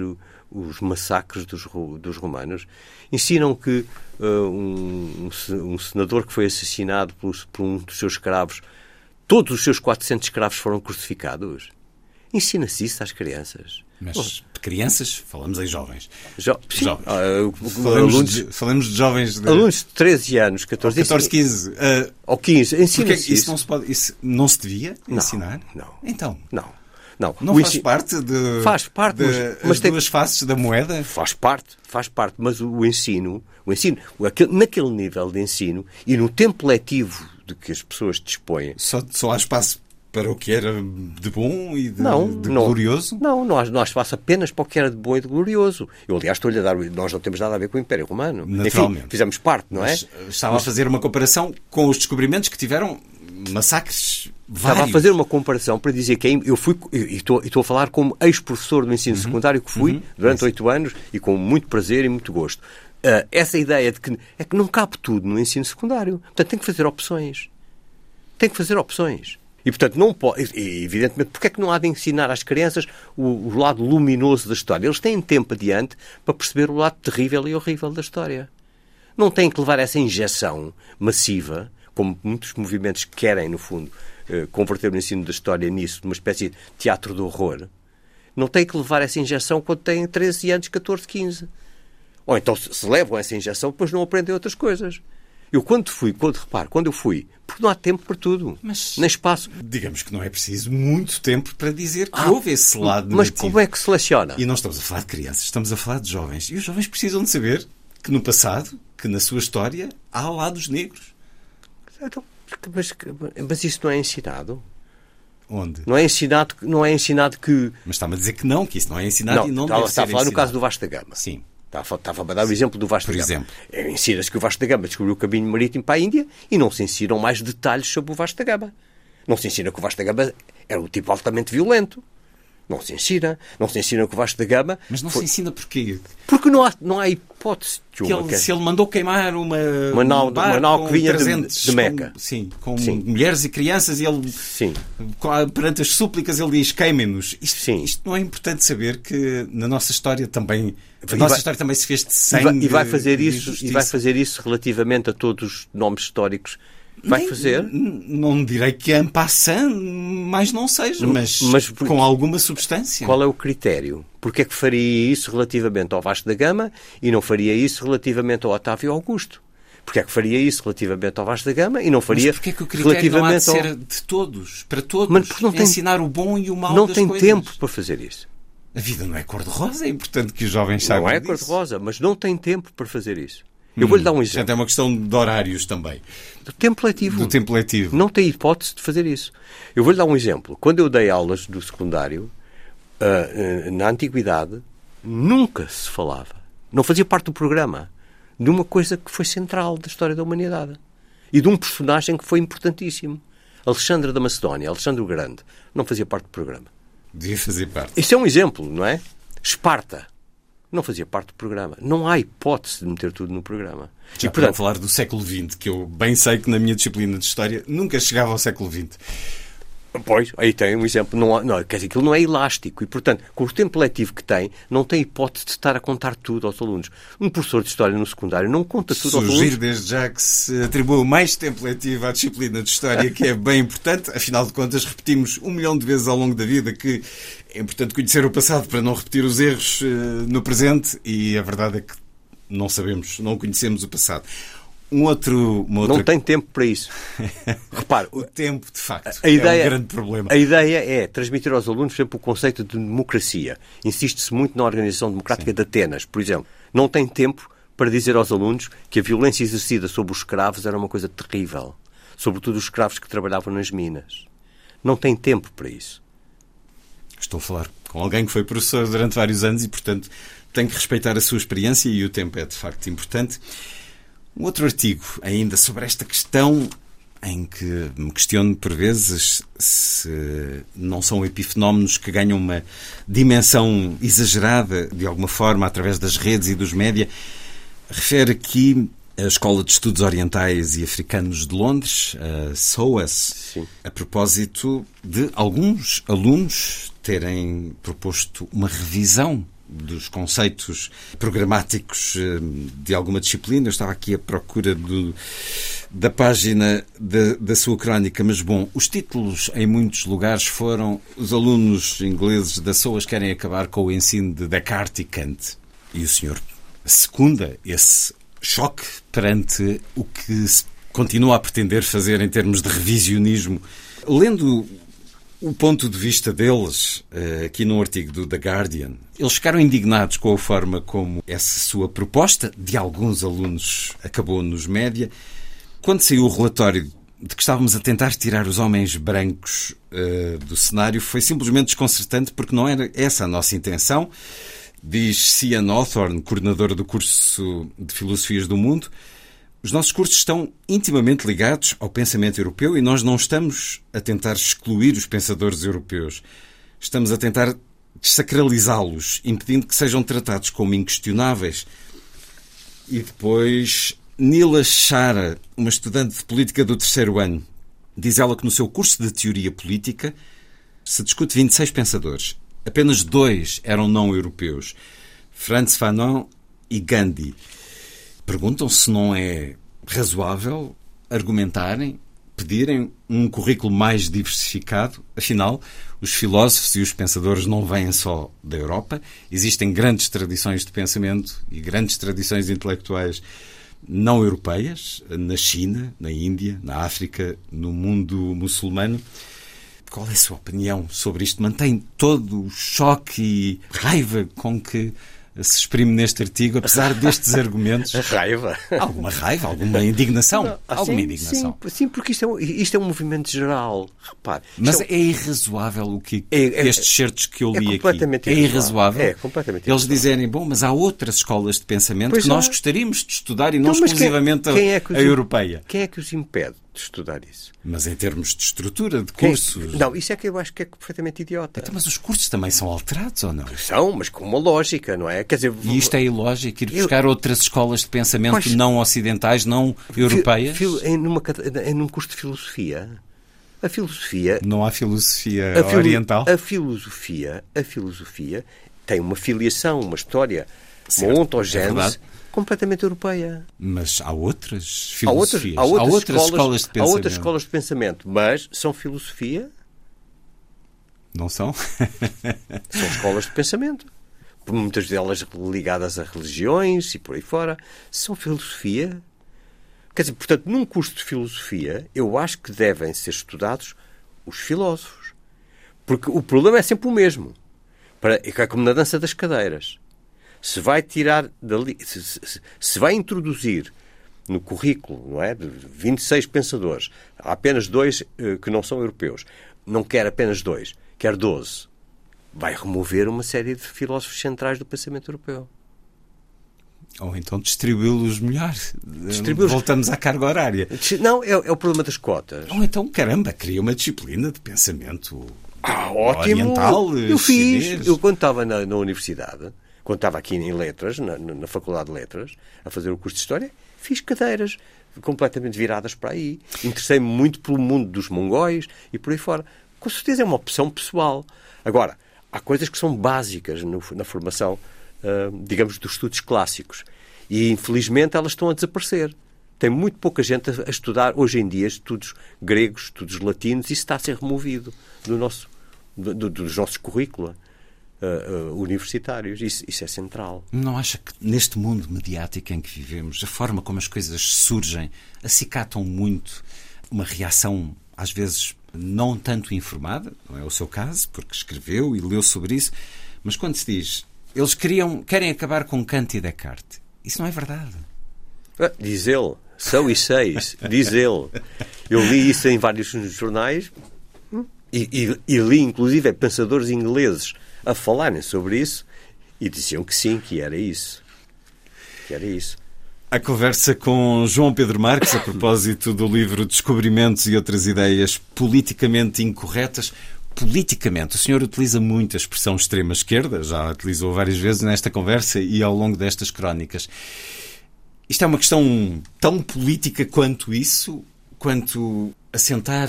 os massacres dos, dos romanos. Ensinam que uh, um, um, senador que foi assassinado por, por, um dos seus escravos, todos os seus 400 escravos foram crucificados. Ensina-se isso às crianças. Mas de crianças, falamos em jovens. Jo jovens. Uh, falamos, alunos, de, falamos de jovens. De... Alunos de 13 anos, 14, 14 15. Uh, ou 15. Ensina-se isso. Isso não, se pode, isso não se devia não, ensinar? Não. Então? Não. Não, não faz ensino... parte de. Faz parte, de, mas, mas tem... duas faces da moeda? Faz parte, faz parte, mas o, o ensino, o ensino, naquele nível de ensino e no tempo letivo de que as pessoas dispõem. Só, só há espaço para o que era de bom e de, não, de não, glorioso? Não, há espaço apenas para o que era de bom e de glorioso. Eu, aliás, estou-lhe a dar. Nós não temos nada a ver com o Império Romano. Naturalmente. Enfim, fizemos parte, não é? Mas, estava mas... a fazer uma comparação com os descobrimentos que tiveram massacres Estava vários. a fazer uma comparação para dizer que eu fui, e estou, estou a falar como ex-professor do ensino uhum. secundário que fui uhum. durante oito anos e com muito prazer e muito gosto. Uh, essa ideia de que é que não cabe tudo no ensino secundário. Portanto, tem que fazer opções. Tem que fazer opções. E, portanto, não pode. Evidentemente, porque é que não há de ensinar às crianças o, o, lado luminoso da história? Eles têm tempo adiante para perceber o lado terrível e horrível da história. Não têm que levar essa injeção massiva, como muitos movimentos querem, no fundo, eh, converter o ensino da história nisso, numa espécie de teatro do horror. Não têm que levar essa injeção quando têm 13 anos, 14, 15. Ou então, se, se levam essa injeção, depois não aprendem outras coisas. Eu quando fui, quando reparo, quando eu fui, porque não há tempo para tudo, mas, nem espaço. Digamos que não é preciso muito tempo para dizer que ah, houve esse lado Mas negativo. como é que seleciona? E não estamos a falar de crianças, estamos a falar de jovens. E os jovens precisam de saber que no passado, que na sua história, há lados negros. Então, mas, mas isso não é ensinado? Onde? Não é ensinado, não é ensinado que. Mas está-me a dizer que não, que isso não é ensinado não, e não estava, deve estava ser a falar no ensinado. caso do Vasco da Gama. Sim. Estava, a dar o exemplo do Vasco Por da Gama. exemplo. É, Ensina-se que o Vasco da Gama descobriu o caminho marítimo para a Índia e não se ensinam mais detalhes sobre o Vasco da Gama. Não se ensina que o Vasco da Gama era um tipo altamente violento. Não se ensina. Não se ensina que o Vasco da Gama. Mas não foi- se ensina porquê? Porque não há, não há hipótese de uma. ele, se ele mandou queimar uma, Uma nau- um uma nau que vinha de- 300 de Meca. Com, sim, com Sim. mulheres e crianças e ele, Sim. perante as súplicas, ele diz queimem-nos. Isto, Sim. isto não é importante saber que na nossa história também. A E nossa vai- história também se fez de E sangue. vai, e vai fazer isso e vai fazer isso relativamente a todos os nomes históricos. Vai Nem- fazer. Não direi que é en passant, mas não seja, mas, mas por- com alguma substância. Qual é o critério? Porque é que faria isso relativamente ao Vasco da Gama e não faria isso relativamente ao Otávio Augusto? Porque é que faria isso relativamente ao Vasco da Gama e não faria Mas porquê é que o critério não há de relativamente ao... ser de todos, para todos? Mas porque não tem- Ensinar o bom e o mau Não das tem coisas. tempo para fazer isso. A vida não é cor-de-rosa, é importante que os jovens saibam Não é cor-de-rosa, mas não tem tempo para fazer isso. Eu vou-lhe dar um Portanto, exemplo. é uma questão de horários também, Do tempo letivo. do tempo letivo. Não tem hipótese de fazer isso. Eu vou-lhe dar um exemplo. Quando eu dei aulas do secundário, ah, na antiguidade, nunca se falava, não fazia parte do programa, de uma coisa que foi central da história da humanidade. E de um personagem que foi importantíssimo. Alexandre da Macedónia, Alexandre o Grande, não fazia parte do programa. Devia fazer parte. Isso é um exemplo, não é? Esparta não fazia parte do programa. Não há hipótese de meter tudo no programa. Já e, portanto, falar do século XX, que eu bem sei que na minha disciplina de História nunca chegava ao século XX. Pois, aí tem um exemplo. Não, não, quer dizer, aquilo não é elástico e, portanto, com o tempo letivo que tem, não tem hipótese de estar a contar tudo aos alunos. Um professor de História no secundário não conta tudo aos Sugiro alunos. desde já que se atribua mais tempo letivo à disciplina de História, que é bem importante. Afinal de contas, repetimos um milhão de vezes ao longo da vida que é importante conhecer o passado para não repetir os erros eh, no presente e a verdade é que não sabemos, não conhecemos o passado. Um outro, outra... Não tem tempo para isso. (laughs) Repare, O tempo, de facto, a ideia, é um grande problema. A ideia é transmitir aos alunos sempre o conceito de democracia. Insiste-se muito na Organização Democrática de Atenas, por exemplo. Não tem tempo para dizer aos alunos que a violência exercida sobre os escravos era uma coisa terrível. Sobretudo os escravos que trabalhavam nas minas. Não tem tempo para isso. Estou a falar com alguém que foi professor durante vários anos e, portanto, tem que respeitar a sua experiência e o tempo é, de facto, importante. Um outro artigo, ainda sobre esta questão, em que me questiono por vezes se não são epifenómenos que ganham uma dimensão exagerada, de alguma forma, através das redes e dos média, refere aqui a Escola de Estudos Orientais e Africanos de Londres, a SOAS, Sim. a propósito de alguns alunos terem proposto uma revisão dos conceitos programáticos eh, de alguma disciplina. Eu estava aqui à procura do, da página da, sua crónica, mas bom, os títulos em muitos lugares foram os alunos ingleses da SOAS querem acabar com o ensino de Descartes e Kant. E o senhor secunda esse choque perante o que se continua a pretender fazer em termos de revisionismo. Lendo o ponto de vista deles, eh, aqui num artigo do The Guardian, eles ficaram indignados com a forma como essa sua proposta, de alguns alunos, acabou nos média. Quando saiu o relatório de que estávamos a tentar tirar os homens brancos eh, do cenário, foi simplesmente desconcertante porque não era essa a nossa intenção. Diz Cian Hawthorne, coordenador do curso de Filosofias do Mundo, os nossos cursos estão intimamente ligados ao pensamento europeu e nós não estamos a tentar excluir os pensadores europeus. Estamos a tentar desacralizá-los, impedindo que sejam tratados como inquestionáveis. E depois, Nila Chara, uma estudante de política do terceiro ano, diz ela que no seu curso de teoria política se discute 26 pensadores. Apenas dois eram não europeus: Franz Fanon e Gandhi. Perguntam se não é razoável argumentarem, pedirem um currículo mais diversificado. Afinal, os filósofos e os pensadores não vêm só da Europa. Existem grandes tradições de pensamento e grandes tradições intelectuais não europeias, na China, na Índia, na África, no mundo muçulmano. Qual é a sua opinião sobre isto? Mantém todo o choque e raiva com que se exprime neste artigo, apesar destes (laughs) argumentos? A raiva. Alguma raiva, alguma indignação? Ah, alguma sim, indignação. Sim, sim, porque isto é, um- isto é um movimento geral. Repare. Mas é um- é irrazoável o que É- é- estes certos que eu é li aqui. É irrazoável. É completamente Eles irrazoável. dizerem, bom, mas há outras escolas de pensamento Pois que nós gostaríamos de estudar e não Então, mas quem- exclusivamente a- quem é que os a im- europeia. Quem é que os impede de estudar isso. Mas em termos de estrutura, de cursos. Não, isso é que eu acho que é perfeitamente idiota. Então, mas os cursos também são alterados ou não? São, mas com uma lógica, não é? Quer dizer, E isto é ilógico, ir Eu- buscar outras escolas de pensamento Quais- não ocidentais, não europeias? fil- em, numa, em num curso de filosofia, a filosofia Não há filosofia a filo- oriental? A filosofia, a filosofia tem uma filiação, uma história, Certo, uma é ontogênese verdade. Completamente europeia. Mas há outras Há outras, filosofias? há outras, escolas, escolas de há pensamento? outras escolas de pensamento, mas são filosofia, Não são? (laughs) são escolas de pensamento. Muitas delas ligadas a religiões e por aí fora. São filosofia. Quer dizer, portanto, num curso de filosofia, eu acho que devem ser estudados os filósofos. Porque o problema é sempre o mesmo. Para, é como na dança das cadeiras. Se vai tirar dali, se, se- se vai introduzir no currículo, não é, de 26 pensadores, há apenas dois eh, que não são europeus. Não quer apenas dois, quer 12. Vai remover uma série de filósofos centrais do pensamento europeu. Ou então distribuí-los melhor. Distribui-los. Voltamos à carga horária. Não, é, é o problema das cotas. Ou então, caramba, cria uma disciplina de pensamento Ah, ótimo! oriental, eu fiz. Eu, quando estava na, na universidade, quando estava aqui em Letras, na, na- Faculdade de Letras, a fazer o curso de História, fiz cadeiras completamente viradas para aí. Interessei-me muito pelo mundo dos mongóis e por aí fora. Com certeza é uma opção pessoal. Agora, há coisas que são básicas no- na formação, ah, digamos, dos estudos clássicos. E, infelizmente, elas estão a desaparecer. Tem muito pouca gente a, a estudar, hoje em dia, estudos gregos, estudos latinos, e isso está a ser removido do nosso, do- do- dos nossos currícula ah, universitários. Isso, isso é central. Não acha que neste mundo mediático em que vivemos, a forma como as coisas surgem, acicatam muito uma reação, às vezes, não tanto informada, não é o seu caso, porque escreveu e leu sobre isso, mas quando se diz eles queriam, querem acabar com Kant e Descartes, isso não é verdade. Ah, Diz ele, são e seis, diz ele. Eu li isso em vários jornais e, e- e li, inclusive, pensadores ingleses a falarem sobre isso e diziam que sim, que era isso. Que era isso. A conversa com João Pedro Marques a propósito do livro Descobrimentos e outras ideias politicamente incorretas. Politicamente, o senhor utiliza muito a expressão extrema-esquerda, já a utilizou várias vezes nesta conversa e ao longo destas crónicas. Isto é uma questão tão política quanto isso, quanto assentar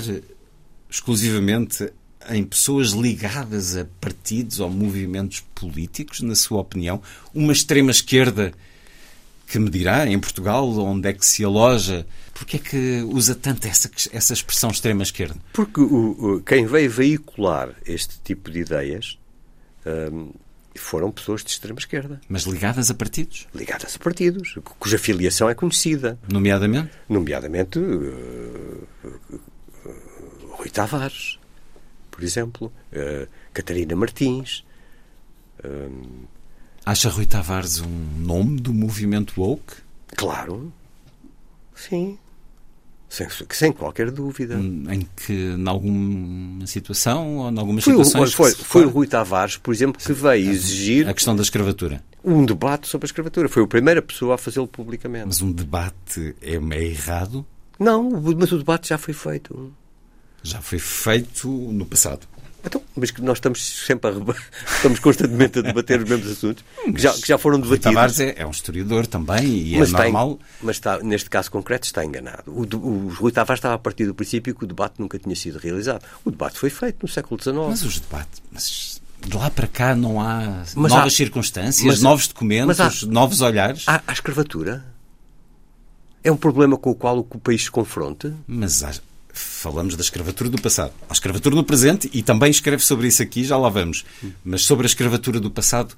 exclusivamente em pessoas ligadas a partidos ou movimentos políticos, na sua opinião? Uma extrema-esquerda que me dirá, em Portugal, onde é que se aloja, porque é que usa tanto essa, essa expressão extrema-esquerda? Porque o- o- quem veio veicular este tipo de ideias hum, foram pessoas de extrema-esquerda, Mas ligadas a partidos, ligadas a partidos, cuja filiação é conhecida. nomeadamente? nomeadamente eh, Rui Tavares, por exemplo, eh, Catarina Martins. Acha Rui Tavares um nome do movimento woke? Claro, sim, sem, sem qualquer dúvida. Em que, em alguma situação ou em algumas Foi, situações. foi, se foi o? Rui Tavares, por exemplo, que veio exigir A questão da escravatura. um debate sobre a escravatura. Foi a primeira pessoa a fazê-lo publicamente. Mas um debate é, é errado? Não, mas o debate já foi feito. Já foi feito no passado. Então, mas que nós estamos sempre a (laughs) estamos constantemente a debater os mesmos assuntos que já, que já foram Rui debatidos. Tavares é, é um historiador também e mas é está, normal. mas está, neste caso concreto está enganado. O, de- o Rui Tavares estava a partir do princípio que o debate nunca tinha sido realizado. O debate foi feito no século XIX. Mas os debates. Mas de lá para cá não há Mas novas há- circunstâncias, mas- novos documentos, há- novos olhares. Há, há escravatura? É um problema com o qual o país se confronta? Mas há- falamos da escravatura do passado. Há escravatura no presente e também escreve sobre isso aqui, já lá vamos. Mas sobre a escravatura do passado,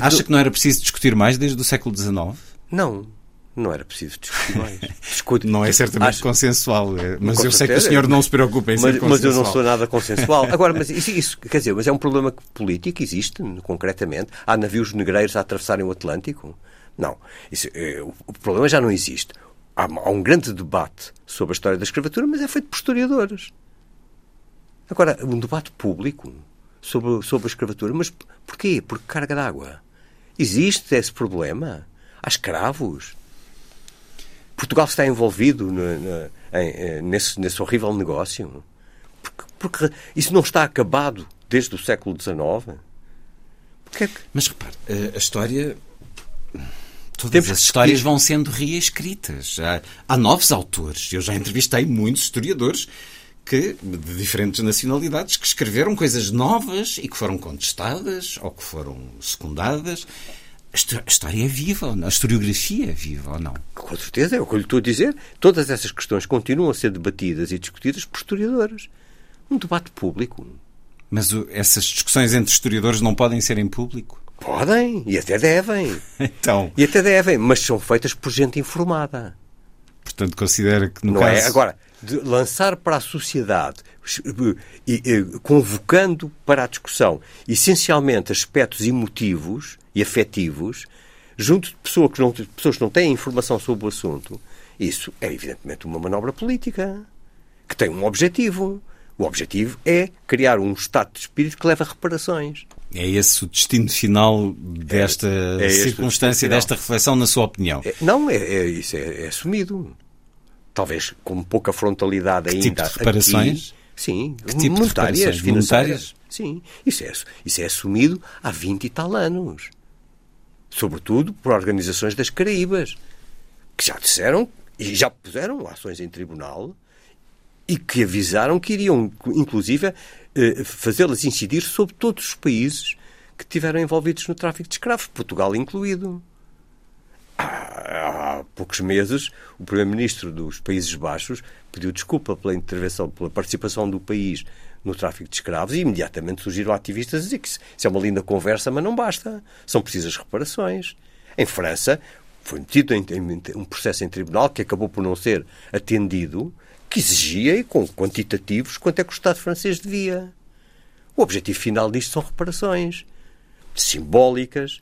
acha que não era preciso discutir mais desde o século XIX? Não. Não era preciso discutir mais. (laughs) Discute- Não é certamente Acho- consensual, é, mas eu sei que o senhor não se preocupa em ser mas, mas eu não consensual. sou nada consensual. (laughs) Agora, mas isso, isso, quer dizer, mas é um problema político, existe, concretamente. Há navios negreiros a atravessarem o Atlântico? Não. Isso, eh, o problema já não existe. Há, há um grande debate sobre a história da escravatura, mas é feito por historiadores. Agora, um debate público sobre, sobre a escravatura, mas porquê? Por carga d'água. Existe esse problema? Há escravos? Portugal está envolvido na, na- em, eh, nesse, nesse horrível negócio? Porque, porque isso não está acabado desde o século XIX? Porque é Mas repare, a- a história. Todas Temos as que histórias discutir. vão sendo reescritas. Há, há novos autores. Eu já entrevistei muitos historiadores que, de diferentes nacionalidades que escreveram coisas novas e que foram contestadas ou que foram secundadas. A histó- a história é viva, a historiografia é viva ou não? Com certeza, é o que eu lhe estou a dizer. Todas essas questões continuam a ser debatidas e discutidas por historiadores. Um debate público. Mas o- essas discussões entre historiadores não podem ser em público? Podem, e até devem. (laughs) Então, E até devem, mas são feitas por gente informada. portanto, considera que no não caso. é? Agora, de lançar para a sociedade, convocando para a discussão, essencialmente aspectos emotivos e afetivos, junto de pessoas que não, pessoas que não têm informação sobre o assunto, isso é evidentemente uma manobra política que tem um objetivo. O objetivo é criar um estado de espírito que leva a reparações. É esse o destino final desta é o circunstância, desta reflexão, na sua opinião? É- não, é, é- isso é, é assumido. Talvez com pouca frontalidade ainda. tipo de reparações? aqui. Sim, Que tipo de monetárias, financeiras. Monetárias? Sim, isso é, isso é assumido há 20 e tal anos. Sobretudo por organizações das Caraíbas, que já disseram e já puseram ações em tribunal e que avisaram que iriam, inclusive, fazê-las incidir sobre todos os países que estiveram envolvidos no tráfico de escravos, Portugal incluído. Há poucos meses, o Primeiro-Ministro dos Países Baixos pediu desculpa pela intervenção, pela participação do país no tráfico de escravos e imediatamente surgiram ativistas a dizer que isso é uma linda conversa, mas não basta. São precisas reparações. Em França, foi metido em um processo em tribunal que acabou por não ser atendido, que exigia, e com quantitativos, quanto é que o Estado francês devia. O objetivo final disto são reparações simbólicas,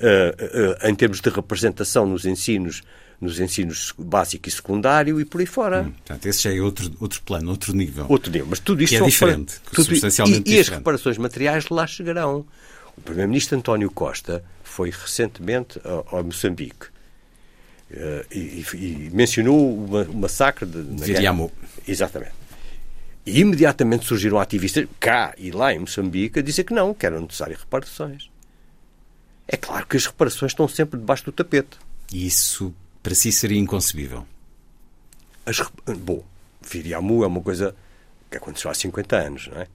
eh, eh, em termos de representação nos ensinos, nos ensinos básico e secundário e por aí fora. Portanto, esse já é outro, outro plano, outro nível. Outro nível. Mas tudo isto é diferente, tudo- substancialmente e, e as diferente. reparações materiais lá chegarão. O Primeiro-Ministro António Costa foi recentemente ao, Moçambique e, e- e mencionou o ma- o massacre de, na Viriamu. Exatamente. E imediatamente surgiram ativistas, cá e lá em Moçambique, a dizer que não, que eram necessárias reparações. É claro que as reparações estão sempre debaixo do tapete. E isso, para si, seria inconcebível. As, bom, Viriamu é uma coisa que aconteceu há 50 anos, não é?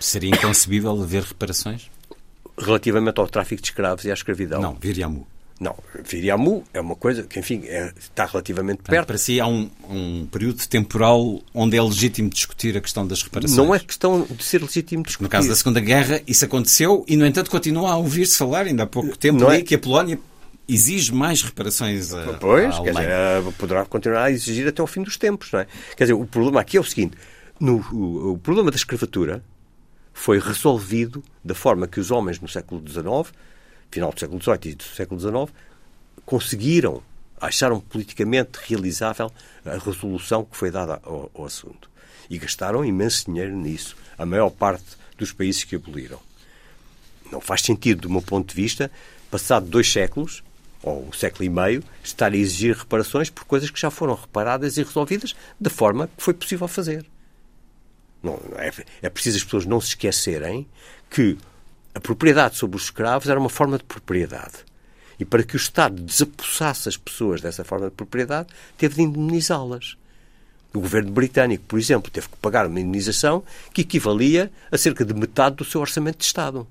Seria inconcebível haver reparações? Relativamente ao tráfico de escravos e à escravidão. Não, Viriamu. Não, Viriamu é uma coisa que, enfim, é- está relativamente perto. para si, há um, um período temporal onde é legítimo discutir a questão das reparações. Não é questão de ser legítimo discutir. No caso da Segunda Guerra, isso aconteceu e, no entanto, continua a ouvir-se falar, ainda há pouco tempo, Não é? que a Polónia exige mais reparações a, Pois, à quer dizer, eh, poderá continuar a exigir até ao fim dos tempos, não é? Quer dizer, o problema aqui é o seguinte: no, o, o problema da escravatura foi resolvido da forma que os homens no século XIX, final do século XVIII e do século XIX, conseguiram, acharam politicamente realizável a resolução que foi dada ao, ao assunto. E gastaram imenso dinheiro nisso, a maior parte dos países que aboliram. Não faz sentido, do meu ponto de vista, passado dois séculos, ou um século e meio, estar a exigir reparações por coisas que já foram reparadas e resolvidas da forma que foi possível fazer. Não, é, é preciso as pessoas não se esquecerem que a propriedade sobre os escravos era uma forma de propriedade. E para que o Estado desapossasse as pessoas dessa forma de propriedade, teve de indemnizá-las. O governo britânico, por exemplo, teve que pagar uma indemnização que equivalia a cerca de metade do seu orçamento de Estado.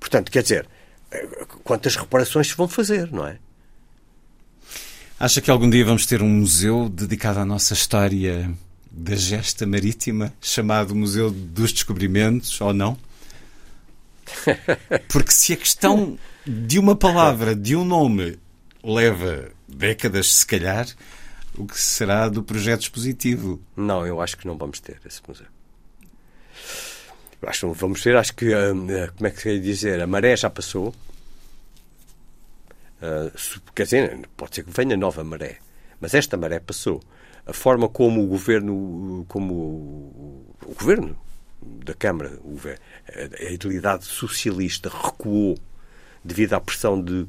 Portanto, quer dizer, quantas reparações se vão fazer, não é? Acha que algum dia vamos ter um museu dedicado à nossa história da gesta marítima, chamado Museu dos Descobrimentos, ou não? (laughs) Porque se a questão de uma palavra, de um nome, leva décadas, se calhar, o que será do projeto expositivo? Não, eu acho que não vamos ter esse museu. Eu acho que não vamos ter, acho que, hum, eh, como é que se dizer, a maré já passou. Ah, quer dizer, pode ser que venha nova maré, mas esta maré passou. A forma como o governo, como o governo da Câmara, a, idealidade socialista recuou devido à pressão de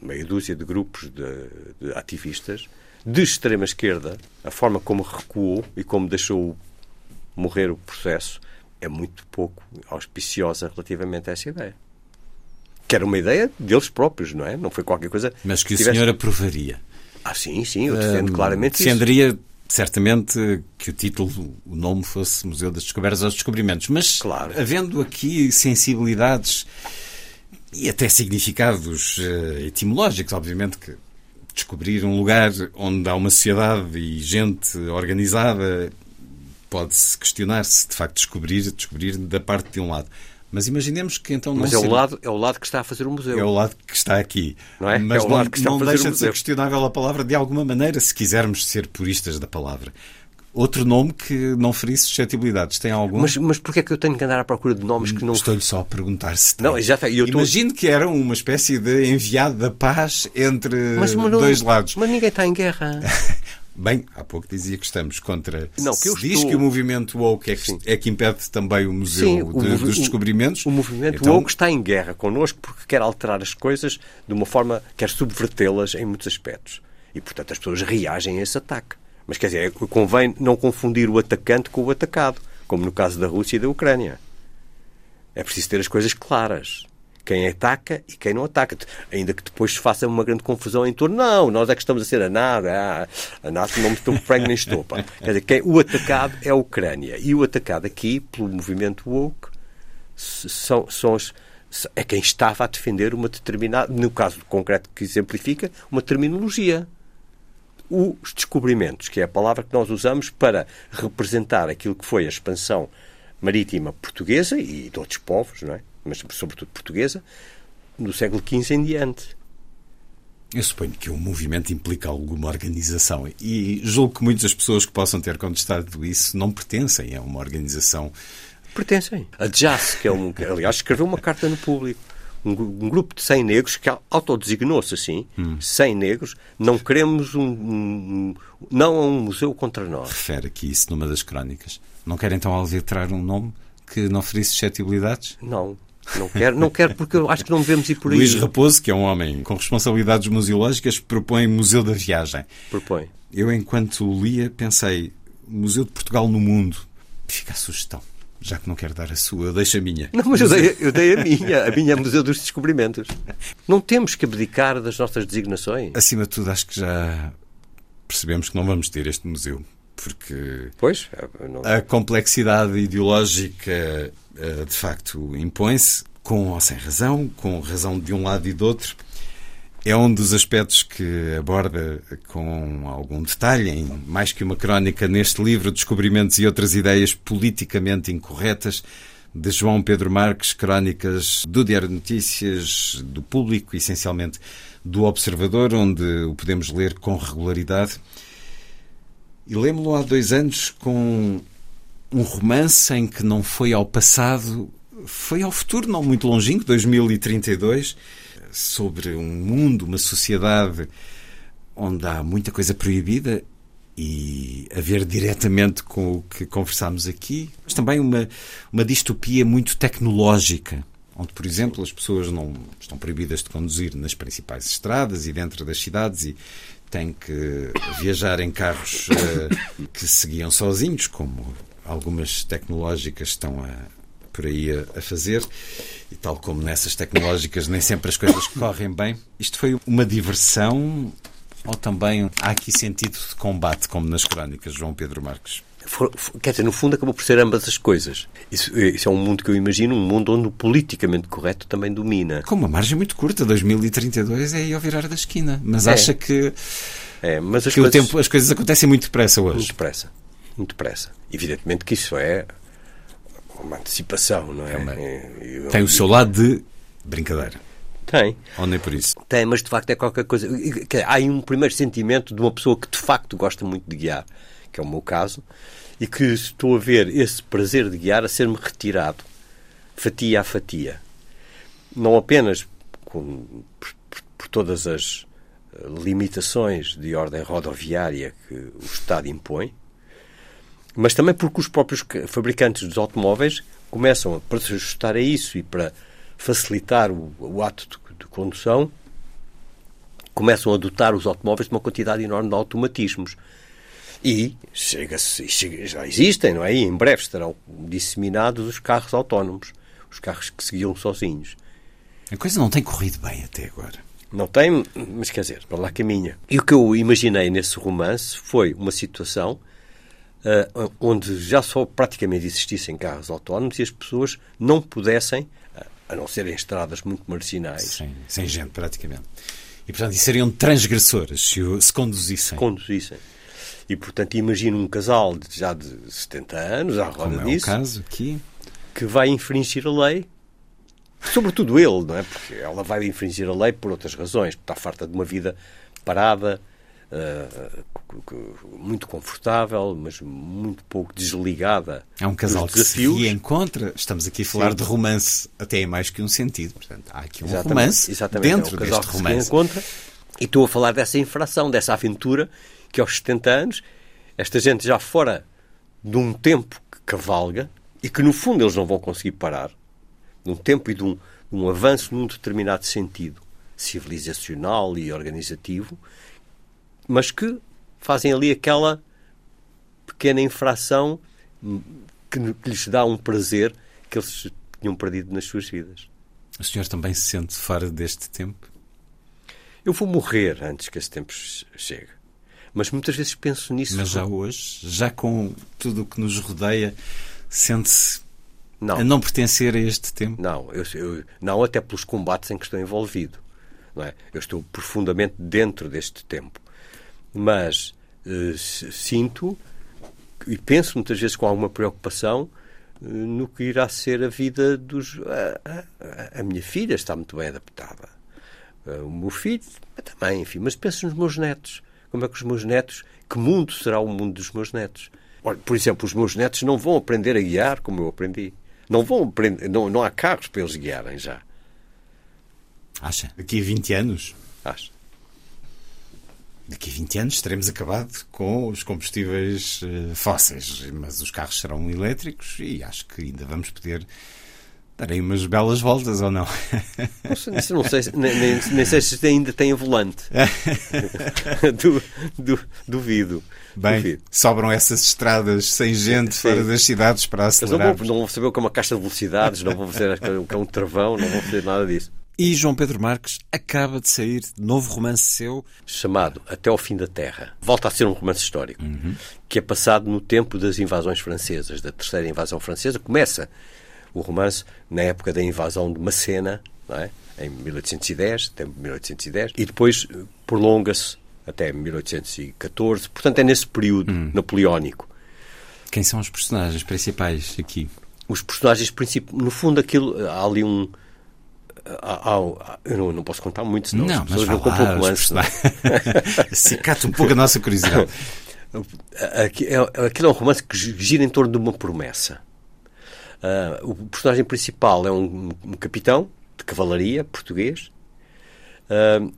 meia dúzia de grupos de, de ativistas de extrema esquerda, a forma como recuou e como deixou morrer o processo é muito pouco auspiciosa relativamente a essa ideia. Que era uma ideia deles próprios, não é? Não foi qualquer coisa. Mas que o tivesse- senhor aprovaria. Ah, sim, sim, eu defendo claramente isso. Certamente, que o título, o nome fosse Museu das Descobertas aos Descobrimentos. Mas, Claro. havendo aqui sensibilidades e até significados eh, etimológicos, obviamente que descobrir um lugar onde há uma sociedade e gente organizada pode-se questionar se de facto descobrir, descobrir da parte de um lado. Mas imaginemos que então não Mas é o, lado, é o lado que está a fazer o museu. é o lado que está aqui. Não é? Mas É o não, não deixa de ser questionável a palavra de alguma maneira, se quisermos ser puristas da palavra. Outro nome que não ferisse suscetibilidades. Tem algum? Mas, mas porquê é que eu tenho que andar à procura de nomes que não. Estou-lhe só a perguntar se tem. Não, já. E eu Imagino que era uma espécie de enviado da paz entre Mas, mas dois lados. Mas ninguém está em guerra. (laughs) Bem, há pouco dizia que estamos contra. Não, que eu se diz estou- que o movimento woke é que, é que impede também o Museu Sim, de- o movi- dos o- Descobrimentos. O movimento então, woke está em guerra connosco porque quer alterar as coisas de uma forma, quer subvertê-las em muitos aspectos. E, portanto, as pessoas reagem a esse ataque. Mas, quer dizer, convém não confundir o atacante com o atacado, como no caso da Rússia e da Ucrânia. É preciso ter as coisas claras. Quem ataca e quem não ataca. Ainda que depois se faça uma grande confusão em torno. Não, nós é que estamos a ser a nada. Ah, a NATO não me estou frango nem estopa. Quer dizer, quem, o atacado é a Ucrânia. E o atacado aqui, pelo movimento woke, são, são os- é quem estava a defender uma determinada, no caso concreto que exemplifica, uma terminologia. Os descobrimentos, que é a palavra que nós usamos para representar aquilo que foi a expansão marítima portuguesa e de outros povos, não é? Mas sobretudo portuguesa, no século XV em diante. Eu suponho que um movimento implica alguma organização e julgo que muitas pessoas que possam ter contestado isso não pertencem a uma organização. Pertencem. A JAS, que é um, que, aliás, escreveu uma carta no público. Um, um grupo de 100 negros que autodesignou-se assim, 100 negros, não queremos um, um- não a um museu contra nós. Refere aqui isso numa das crónicas. Não quer então alvetrar um nome que não ferisse suscetibilidades? Não, não quero, não quero porque eu acho que não devemos ir por aí. Luís Raposo, que é um homem com responsabilidades museológicas, propõe Museu da Viagem. Propõe. Eu, enquanto lia, pensei Museu de Portugal no Mundo. Fica a sugestão. Já que não quero dar a sua, eu deixo a minha. Não, mas eu dei, eu dei a minha. A minha é (laughs) Museu dos Descobrimentos. Não temos que abdicar das nossas designações. Acima de tudo, acho que já percebemos que não vamos ter este museu. Porque Pois, não, a complexidade ideológica, eh, de facto, impõe-se, com ou sem razão, com razão de um lado e do outro. É um dos aspectos que aborda com algum detalhe, em mais que uma crónica, neste livro, Descobrimentos e Outras Ideias Politicamente Incorretas, de João Pedro Marques, crónicas do Diário de Notícias, do Público, essencialmente do Observador, onde o podemos ler com regularidade. E lembro-lo há dois anos com um romance em que não foi ao passado, foi ao futuro, não muito longínquo, 2032, sobre um mundo, uma sociedade onde há muita coisa proibida e a ver diretamente com o que conversámos aqui, mas também uma, uma distopia muito tecnológica, onde, por exemplo, as pessoas não estão proibidas de conduzir nas principais estradas e dentro das cidades e têm que viajar em carros eh, que se guiam sozinhos, como algumas tecnológicas estão a, por aí a, a fazer, e tal como nessas tecnológicas nem sempre as coisas correm bem. Isto foi uma diversão ou também há aqui sentido de combate, como nas crónicas João Pedro Marques? For- for- quer dizer, no fundo acabou por ser ambas as coisas. Isso, isso é um mundo que eu imagino, um mundo onde o politicamente correto também domina. Com uma margem muito curta, 2032 é aí ao virar da esquina. Mas É. acha que, É, mas as que o coisas... tempo, as coisas acontecem muito depressa hoje? Muito depressa. Muito depressa. Evidentemente que isso é uma antecipação, não é? uma- É, eu- Tem o seu lado de brincadeira. Tem. Ou nem por isso. Tem, mas de facto é qualquer coisa. Há aí um primeiro sentimento de uma pessoa que de facto gosta muito de guiar, que é o meu caso, e que estou a ver esse prazer de guiar a ser-me retirado, fatia a fatia. Não apenas com- por, por- todas as eh, limitações de ordem rodoviária que o Estado impõe, mas também porque os próprios ca- fabricantes dos automóveis começam para se ajustar a isso e para facilitar o, o ato de, de condução, começam a dotar os automóveis de uma quantidade enorme de automatismos. E chega-se, chega- já existem, não é? E em breve estarão disseminados os carros autónomos, os carros que se guiam sozinhos. A coisa não tem corrido bem até agora. Não tem, mas quer dizer, para lá caminha. E o que eu imaginei nesse romance foi uma situação ah, onde já só praticamente existissem carros autónomos e as pessoas não pudessem, ah, a não ser em estradas muito marginais, Sem, sem gente, praticamente. E, portanto, seriam transgressoras se, o- se conduzissem. conduzissem. E, portanto, imagino um casal de- já de 70 anos, à roda como é o disso, caso aqui. que vai infringir a lei. Sobretudo ele, não é? Porque ela vai infringir a lei por outras razões. Está farta de uma vida parada, cu- muito confortável, mas muito pouco desligada. É um casal que se desafios. reencontra. Estamos aqui a falar Sim. de romance, até em mais que um sentido. Portanto, há aqui um Exatamente, romance exatamente. dentro é um casal deste que se romance. reencontra. E estou a falar dessa infração, dessa aventura, que aos 70 anos, esta gente já fora de um tempo que cavalga e que no fundo eles não vão conseguir parar, de um tempo e de um, de um avanço num determinado sentido civilizacional e organizativo, mas que fazem ali aquela pequena infração que, que lhes dá um prazer que eles tinham perdido nas suas vidas. O senhor também se sente fora deste tempo? Eu vou morrer antes que esse tempo che- chegue. Mas muitas vezes penso nisso. Mas já hoje, já com tudo o que nos rodeia, sente-se Não. a não pertencer a este tempo? Não, eu, eu- não até pelos combates em que estou envolvido. Não é? Eu estou profundamente dentro deste tempo. Mas eh, sinto e penso muitas vezes com alguma preocupação eh, no que irá ser a vida dos. A, a- a minha filha está muito bem adaptada. Eh, O meu filho também, enfim. Mas penso nos meus netos. Como é que os meus netos. Que mundo será o mundo dos meus netos? Olha, por exemplo, os meus netos não vão aprender a guiar como eu aprendi. Não vão aprender. Não, não há carros para eles guiarem já. Acha? Daqui a 20 anos? Acho. Daqui a 20 anos teremos acabado com os combustíveis eh, fósseis, mas os carros serão elétricos e acho que ainda vamos poder dar aí umas belas voltas ou não. Não sei, isso não sei, se- nem, nem, nem sei se ainda tem volante. (laughs) du, du, duvido. Bem, duvido. sobram essas estradas sem gente Sim. fora das cidades para não acelerar. vão, não vão saber o que é uma caixa de velocidades, não vão fazer o que é um travão, não vão fazer nada disso. E João Pedro Marques acaba de sair de novo romance seu. Chamado Até ao Fim da Terra. Volta a ser um romance histórico, que é passado no tempo das invasões francesas, da terceira invasão francesa. Começa o romance na época da invasão de Macena, não é? em 1810, até 1810, e depois eh, prolonga-se até 1814. Portanto, é nesse período napoleónico. Quem são os personagens principais aqui? Os personagens principais, no fundo, aquilo, há ali um. há- há- eu não, não posso contar muito, senão não, as mas pessoas não compram o romance. é? personagens. (laughs) Acicate um pouco a nossa curiosidade. (laughs) Aqui- é- Aquilo é um romance que gira em torno de uma promessa. Ah, o personagem principal é um, um capitão de cavalaria português ah,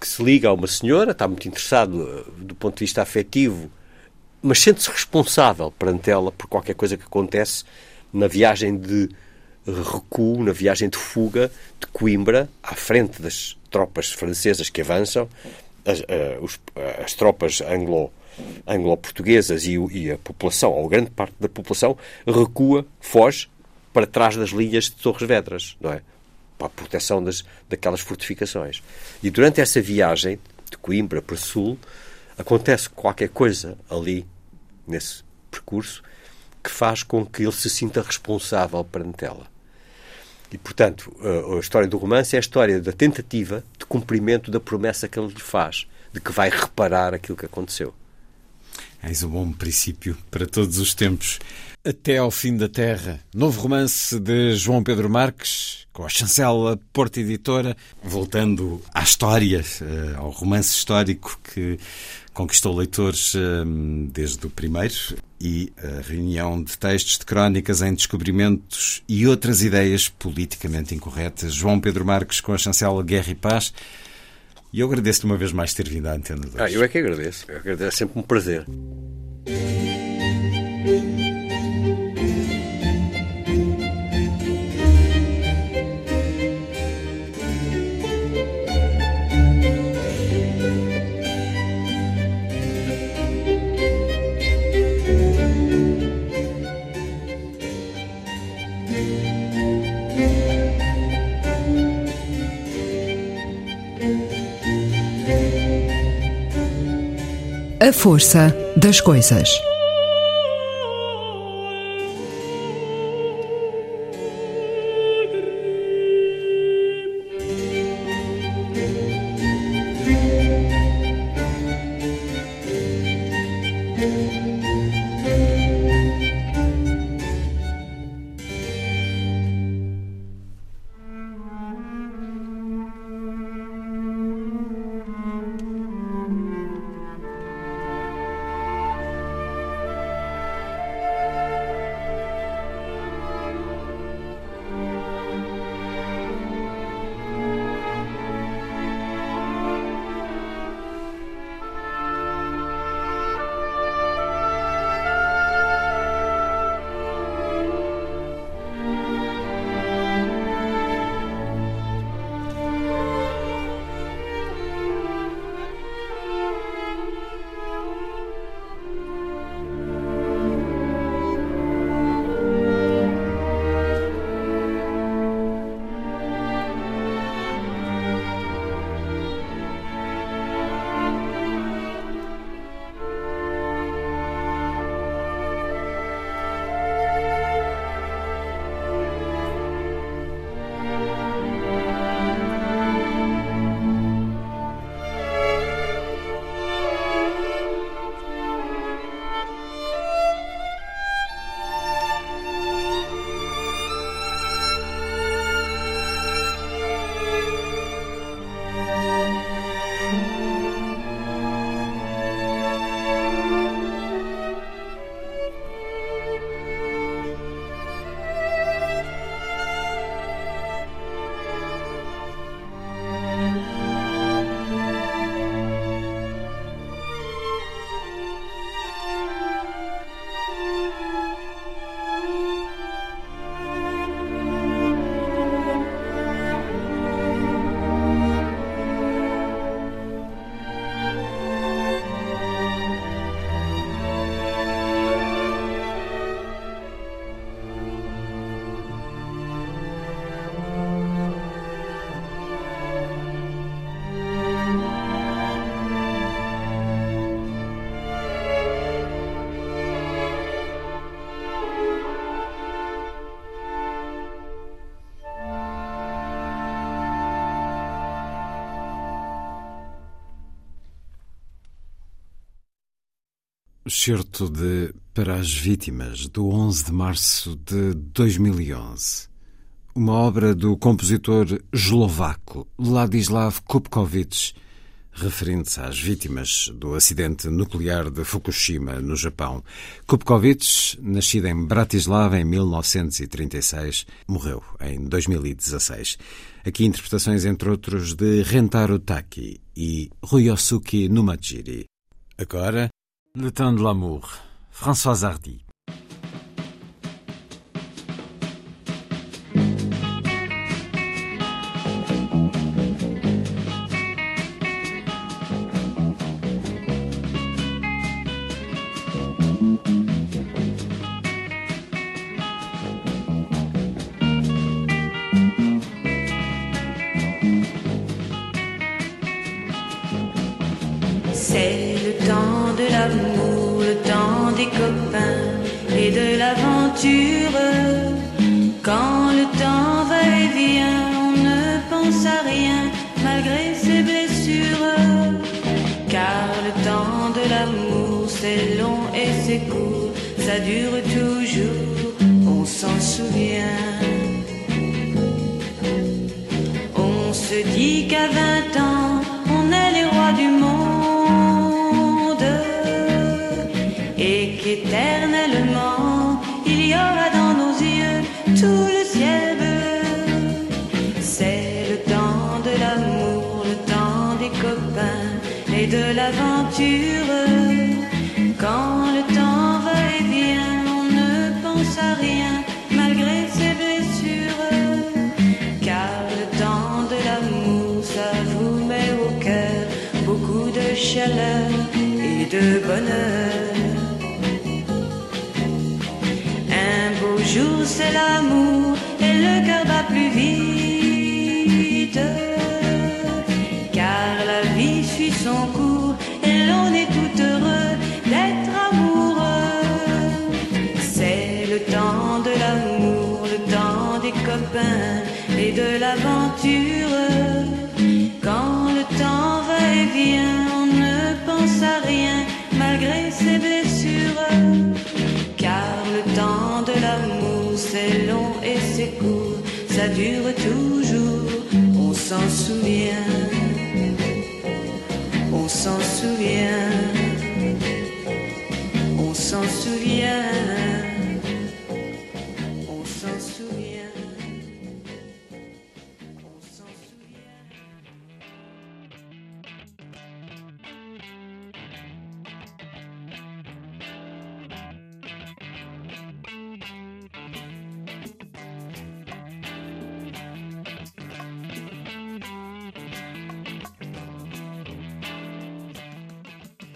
que se liga a uma senhora, está muito interessado ah, do ponto de vista afetivo, mas sente-se responsável perante ela por qualquer coisa que acontece na viagem de recuo, na viagem de fuga de Coimbra, à frente das tropas francesas que avançam, as, as tropas anglo, anglo-portuguesas e, o- e a população, ou grande parte da população, recua, foge para trás das linhas de Torres Vedras, não é? Para a proteção das, daquelas fortificações. E durante essa viagem de Coimbra para Sul, acontece qualquer coisa ali, nesse percurso, que faz com que ele se sinta responsável perante ela. E, portanto, a história do romance é a história da tentativa de cumprimento da promessa que ele lhe faz, de que vai reparar aquilo que aconteceu. Eis um bom princípio para todos os tempos. Até ao fim da Terra. Novo romance de João Pedro Marques, com a chancela Porta Editora. Voltando à história, eh, ao romance histórico que conquistou leitores eh, desde o primeiro e a reunião de textos de crónicas em descobrimentos e outras ideias politicamente incorretas. João Pedro Marques com a chancela Guerra e Paz. E eu agradeço-lhe uma vez mais ter vindo à Antena 2. Ah, eu é que agradeço. Eu agradeço. É sempre um prazer. A força das coisas. Excerto de Para as Vítimas, do 11 de março de 2011. Uma obra do compositor eslovaco Ladislav Kupkovic, referente às vítimas do acidente nuclear de Fukushima, no Japão. Kupkovic, nascido em Bratislava em 1936, morreu em 2016. Aqui interpretações, entre outros, de Rentaro Taki e Ryosuke Numajiri. Agora, Le temps de l'amour, Françoise Hardy.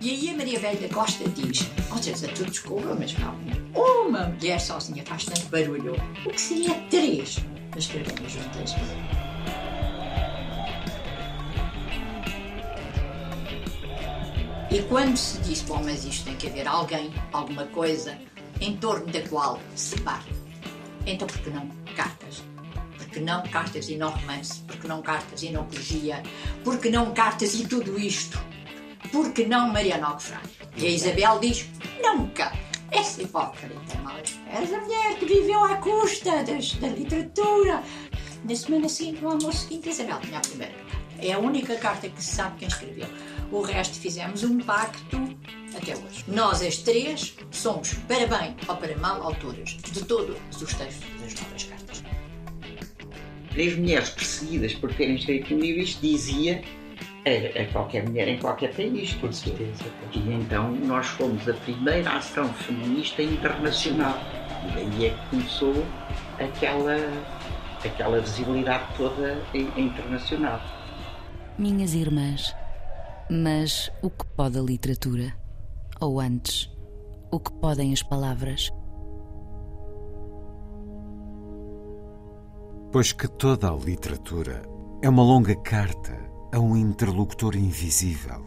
E aí a Maria Velha Costa diz, vocês a tudo desculpa, mas não, uma mulher sozinha faz tanto barulho. O que seria três para escreverem juntas? E quando se diz, bom, mas isto tem que haver alguém, alguma coisa, em torno da qual se parte. Então por que não cartas? Por que não cartas e não romance? Por que não cartas e não poesia? Por que não cartas e tudo isto? Por que não Mariana Alcofrade? E a Isabel diz, nunca. Essa hipócrita, mal És a mulher que viveu à custa das, da literatura. Na semana seguinte, no almoço seguinte, Isabel tinha a primeira carta. É a única carta que se sabe quem escreveu. O resto fizemos um pacto até hoje. Nós, as três, somos, para bem ou para mal, autoras de todos os textos das novas cartas. Três mulheres perseguidas por terem escrito um livro, isto dizia a, a qualquer mulher em qualquer país. Com certeza. E então nós fomos a primeira ação feminista internacional. E daí é que começou aquela, aquela visibilidade toda internacional. Minhas irmãs, mas o que pode a literatura? Ou antes, o que podem as palavras? Pois que toda a literatura é uma longa carta a um interlocutor invisível,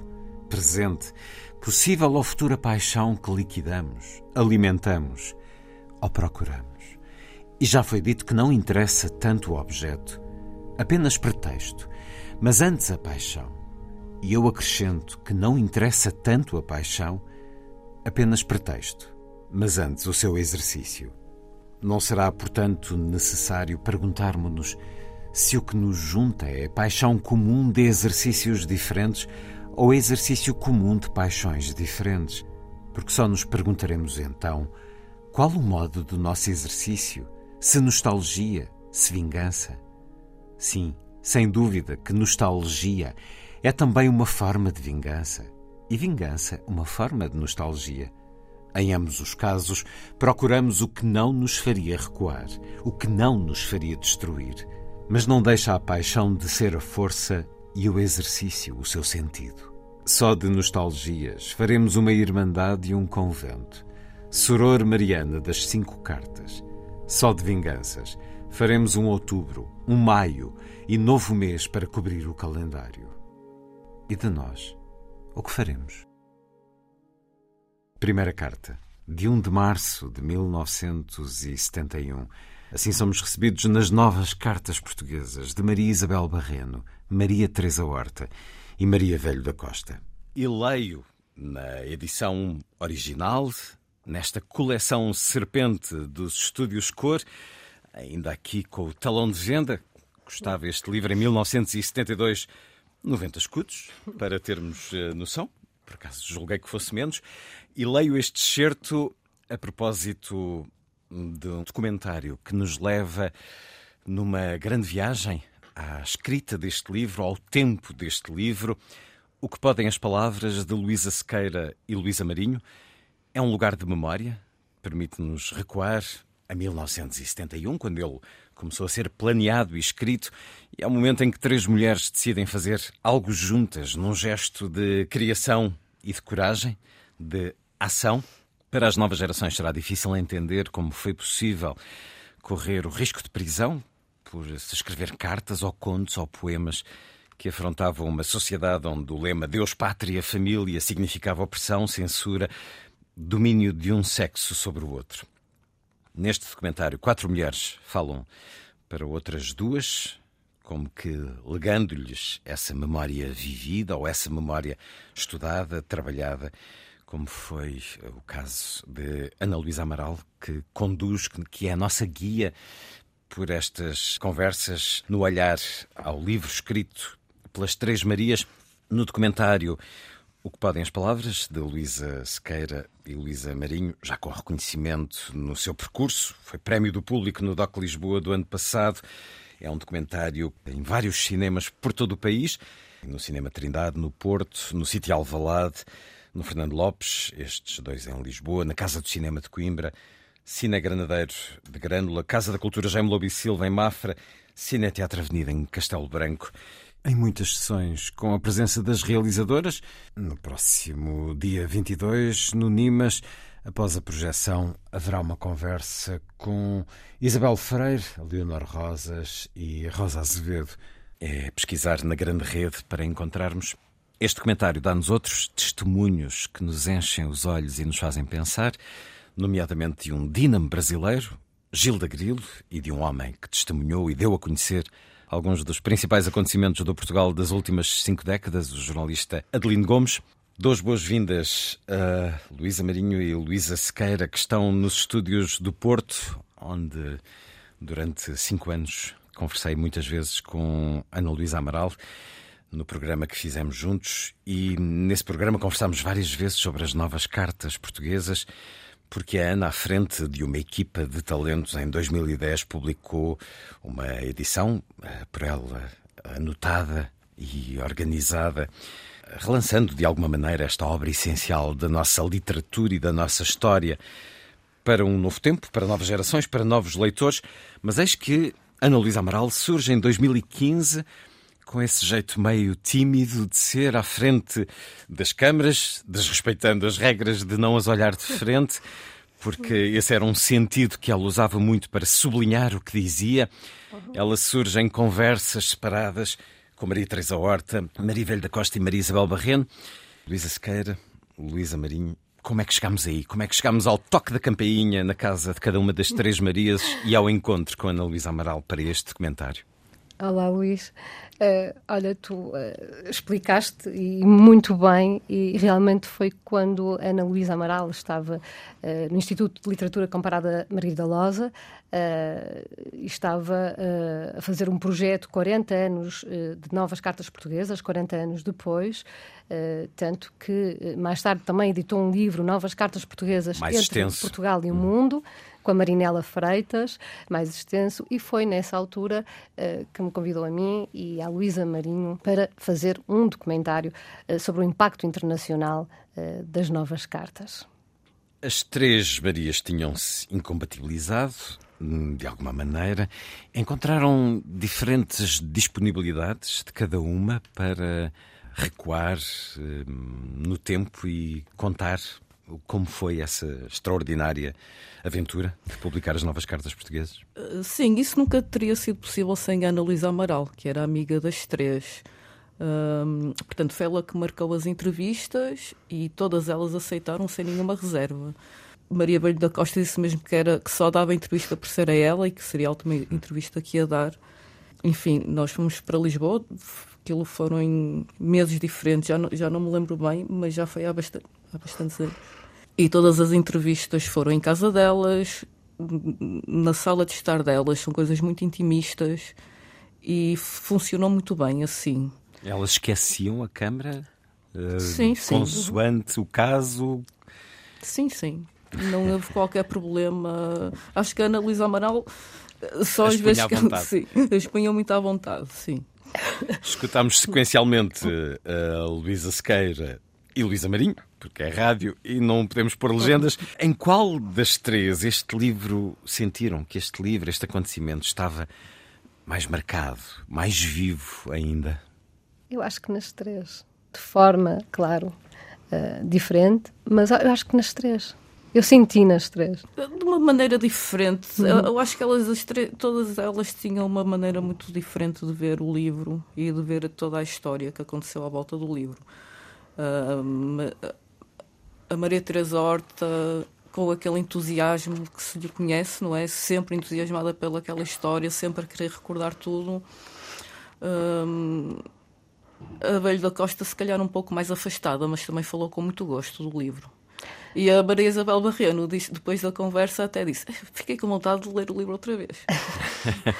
presente, possível ou futura paixão que liquidamos, alimentamos ou procuramos. E já foi dito que não interessa tanto o objeto, apenas pretexto, mas antes a paixão. E eu acrescento que não interessa tanto a paixão, apenas pretexto, mas antes o seu exercício. Não será, portanto, necessário perguntarmos-nos se o que nos junta é paixão comum de exercícios diferentes ou exercício comum de paixões diferentes, porque só nos perguntaremos então qual o modo do nosso exercício, se nostalgia, se vingança. Sim, sem dúvida que nostalgia é também uma forma de vingança. E vingança uma forma de nostalgia. Em ambos os casos, procuramos o que não nos faria recuar, o que não nos faria destruir, mas não deixa a paixão de ser a força e o exercício o seu sentido. Só de nostalgias faremos uma irmandade e um convento. Soror Mariana das Cinco Cartas. Só de vinganças faremos um outubro, um maio e novo mês para cobrir o calendário. E de nós, o que faremos? Primeira carta, de 1 de março de 1971. Assim somos recebidos nas novas cartas portuguesas de Maria Isabel Barreno, Maria Teresa Horta e Maria Velho da Costa. E leio na edição original, nesta coleção Serpente dos Estúdios Cor, ainda aqui com o talão de venda, custava este livro em 1972 90 escudos, para termos eh, noção, por acaso julguei que fosse menos, e leio este excerto a propósito de um documentário que nos leva numa grande viagem à escrita deste livro, ao tempo deste livro. O que podem as palavras de Luísa Sequeira e Luísa Marinho é um lugar de memória, permite-nos recuar a 1971, quando ele começou a ser planeado e escrito, e é o momento em que três mulheres decidem fazer algo juntas, num gesto de criação e de coragem, de ação. Para as novas gerações será difícil entender como foi possível correr o risco de prisão por se escrever cartas ou contos ou poemas que afrontavam uma sociedade onde o lema Deus, Pátria, Família significava opressão, censura, domínio de um sexo sobre o outro. Neste documentário, quatro mulheres falam para outras duas, como que legando-lhes essa memória vivida ou essa memória estudada, trabalhada, como foi o caso de Ana Luísa Amaral, que conduz, que é a nossa guia por estas conversas no olhar ao livro escrito pelas Três Marias, no documentário O que Podem as Palavras, de Luísa Sequeira e Luísa Marinho, já com reconhecimento no seu percurso. Foi prémio do público no DOC Lisboa do ano passado. É um documentário em vários cinemas por todo o país. No Cinema Trindade, no Porto, no Sítio Alvalade, no Fernando Lopes, estes dois em Lisboa, na Casa do Cinema de Coimbra, Cine Granadeiro de Grândola, Casa da Cultura Jaime Lobo e Silva em Mafra, Cine Teatro Avenida em Castelo Branco. Em muitas sessões, com a presença das realizadoras, no próximo dia 22, no Nimas, após a projeção, haverá uma conversa com Isabel Freire, Leonor Rosas e Rosa Azevedo. É pesquisar na grande rede para encontrarmos. Este documentário dá-nos outros testemunhos que nos enchem os olhos e nos fazem pensar nomeadamente de um dínamo brasileiro, Gilda Grilo, e de um homem que testemunhou e deu a conhecer alguns dos principais acontecimentos do Portugal das últimas cinco décadas, o jornalista Adelino Gomes. Duas boas-vindas a Luísa Marinho e Luísa Sequeira, que estão nos estúdios do Porto, onde durante cinco anos conversei muitas vezes com Ana Luísa Amaral no programa que fizemos juntos e nesse programa conversámos várias vezes sobre as novas cartas portuguesas porque a Ana, à frente de uma equipa de talentos, em 2010 publicou uma edição, eh, por ela anotada e organizada, relançando de alguma maneira esta obra essencial da nossa literatura e da nossa história para um novo tempo, para novas gerações, para novos leitores. Mas eis que Ana Luísa Amaral surge em 2015 com esse jeito meio tímido de ser à frente das câmaras, desrespeitando as regras de não as olhar de frente, porque esse era um sentido que ela usava muito para sublinhar o que dizia. Ela surge em conversas separadas com Maria Teresa Horta, Maria Velho da Costa e Maria Isabel Barreno, Luísa Sequeira, Luísa Marinho. Como é que chegamos aí? Como é que chegamos ao toque da campainha na casa de cada uma das três Marias e ao encontro com Ana Luísa Amaral para este documentário? Olá, Luís. Uh, olha, tu uh, explicaste e muito bem, e realmente foi quando Ana Luísa Amaral estava uh, no Instituto de Literatura Comparada Margarida Loza e estava a fazer um projeto 40 anos de novas cartas portuguesas, 40 anos depois, tanto que mais tarde também editou um livro, Novas Cartas Portuguesas mais entre extenso. Portugal e o Mundo com a Marinela Freitas, mais extenso, e foi nessa altura uh, que me convidou a mim e à Luísa Marinho para fazer um documentário uh, sobre o impacto internacional uh, das novas cartas. As três Marias tinham-se incompatibilizado hum, de alguma maneira. Encontraram diferentes disponibilidades de cada uma para recuar hum, no tempo e contar como foi essa extraordinária aventura de publicar as novas cartas portuguesas? Uh, sim, isso nunca teria sido possível sem Ana Luísa Amaral, que era amiga das três. Um, portanto, foi ela que marcou as entrevistas e todas elas aceitaram sem nenhuma reserva. Maria Belho da Costa disse mesmo que, era, que só dava entrevista por ser a ela e que seria a última entrevista que ia dar. Enfim, nós fomos para Lisboa, aquilo foram em meses diferentes, já não, já não me lembro bem, mas já foi há, bastante, há bastantes anos. E todas as entrevistas foram em casa delas, na sala de estar delas, são coisas muito intimistas e funcionou muito bem assim. Elas esqueciam a câmara? Uh, sim, sim. Consoante o caso? Sim, sim. Não houve qualquer problema. Acho que a Ana Luísa Amaral só às vezes que (laughs) sim, expunham muito à vontade, sim. Escutámos sequencialmente a Luísa Sequeira e Luísa Marinho, porque é rádio e não podemos pôr legendas. Em qual das três este livro sentiram que este livro, este acontecimento, estava mais marcado, mais vivo ainda? Eu acho que nas três. De forma, claro, uh, diferente, mas eu acho que nas três. Eu senti nas três. De uma maneira diferente. Uhum. Eu, eu, acho que elas, todas elas tinham uma maneira muito diferente de ver o livro e de ver toda a história que aconteceu à volta do livro. A Maria Teresa Horta, com aquele entusiasmo que se lhe conhece, não é? Sempre entusiasmada pelaquela história, sempre a querer recordar tudo. Uh, a Velho da Costa, se calhar, um pouco mais afastada, mas também falou com muito gosto do livro. E a Maria Isabel Barreno, disse, depois da conversa, até disse: Fiquei com vontade de ler o livro outra vez.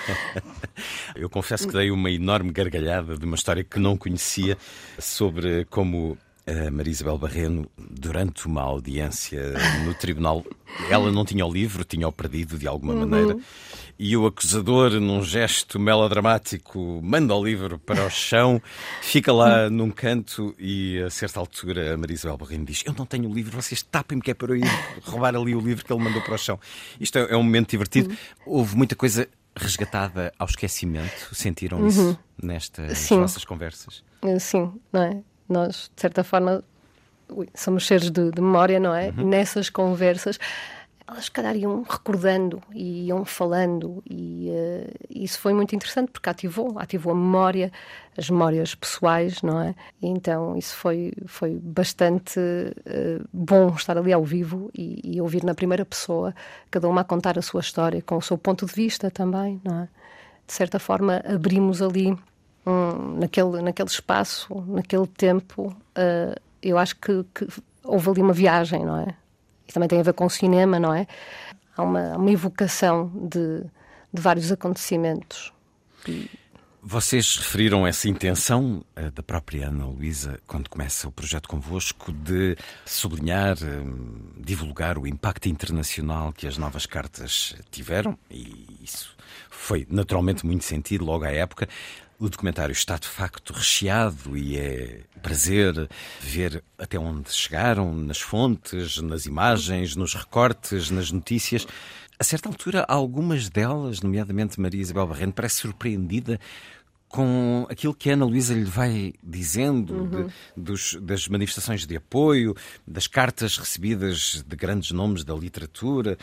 (laughs) Eu confesso que dei uma enorme gargalhada de uma história que não conhecia sobre como a Maria Isabel Barreno, durante uma audiência no tribunal, ela não tinha o livro, tinha-o perdido de alguma Uhum. maneira, e o acusador, num gesto melodramático, manda o livro para o chão, fica lá (laughs) num canto e, a certa altura, a Maria Isabel Barreno diz: Eu não tenho o livro, vocês tapem-me que é para eu ir roubar ali o livro que ele mandou para o chão. Isto é, é um momento divertido. Houve muita coisa resgatada ao esquecimento. Sentiram isso Uhum. nestas Sim. vossas conversas? Sim, não é? Nós, de certa forma, somos seres de, de memória, não é? Uhum. Nessas conversas, elas, se calhar, iam recordando e iam falando, e eh, isso foi muito interessante porque ativou, ativou a memória, as memórias pessoais, não é? E então, isso foi, foi bastante eh, bom estar ali ao vivo e, e ouvir na primeira pessoa, cada uma a contar a sua história, com o seu ponto de vista também, não é? De certa forma, abrimos ali hum, naquele, naquele espaço, naquele tempo, eh, eu acho que, que houve ali uma viagem, não é? E também tem a ver com o cinema, não é? Há uma, uma evocação de, de vários acontecimentos. Vocês referiram essa intenção eh, da própria Ana Luísa, quando começa o projeto convosco, de sublinhar, eh, divulgar o impacto internacional que as novas cartas tiveram, e isso foi naturalmente muito sentido logo à época. O documentário está de facto recheado e é prazer ver até onde chegaram, nas fontes, nas imagens, nos recortes, nas notícias. A certa altura, algumas delas, nomeadamente Maria Isabel Barreno, parece surpreendida com aquilo que a Ana Luísa lhe vai dizendo Uhum. de- dos- das manifestações de apoio, das cartas recebidas de grandes nomes da literatura,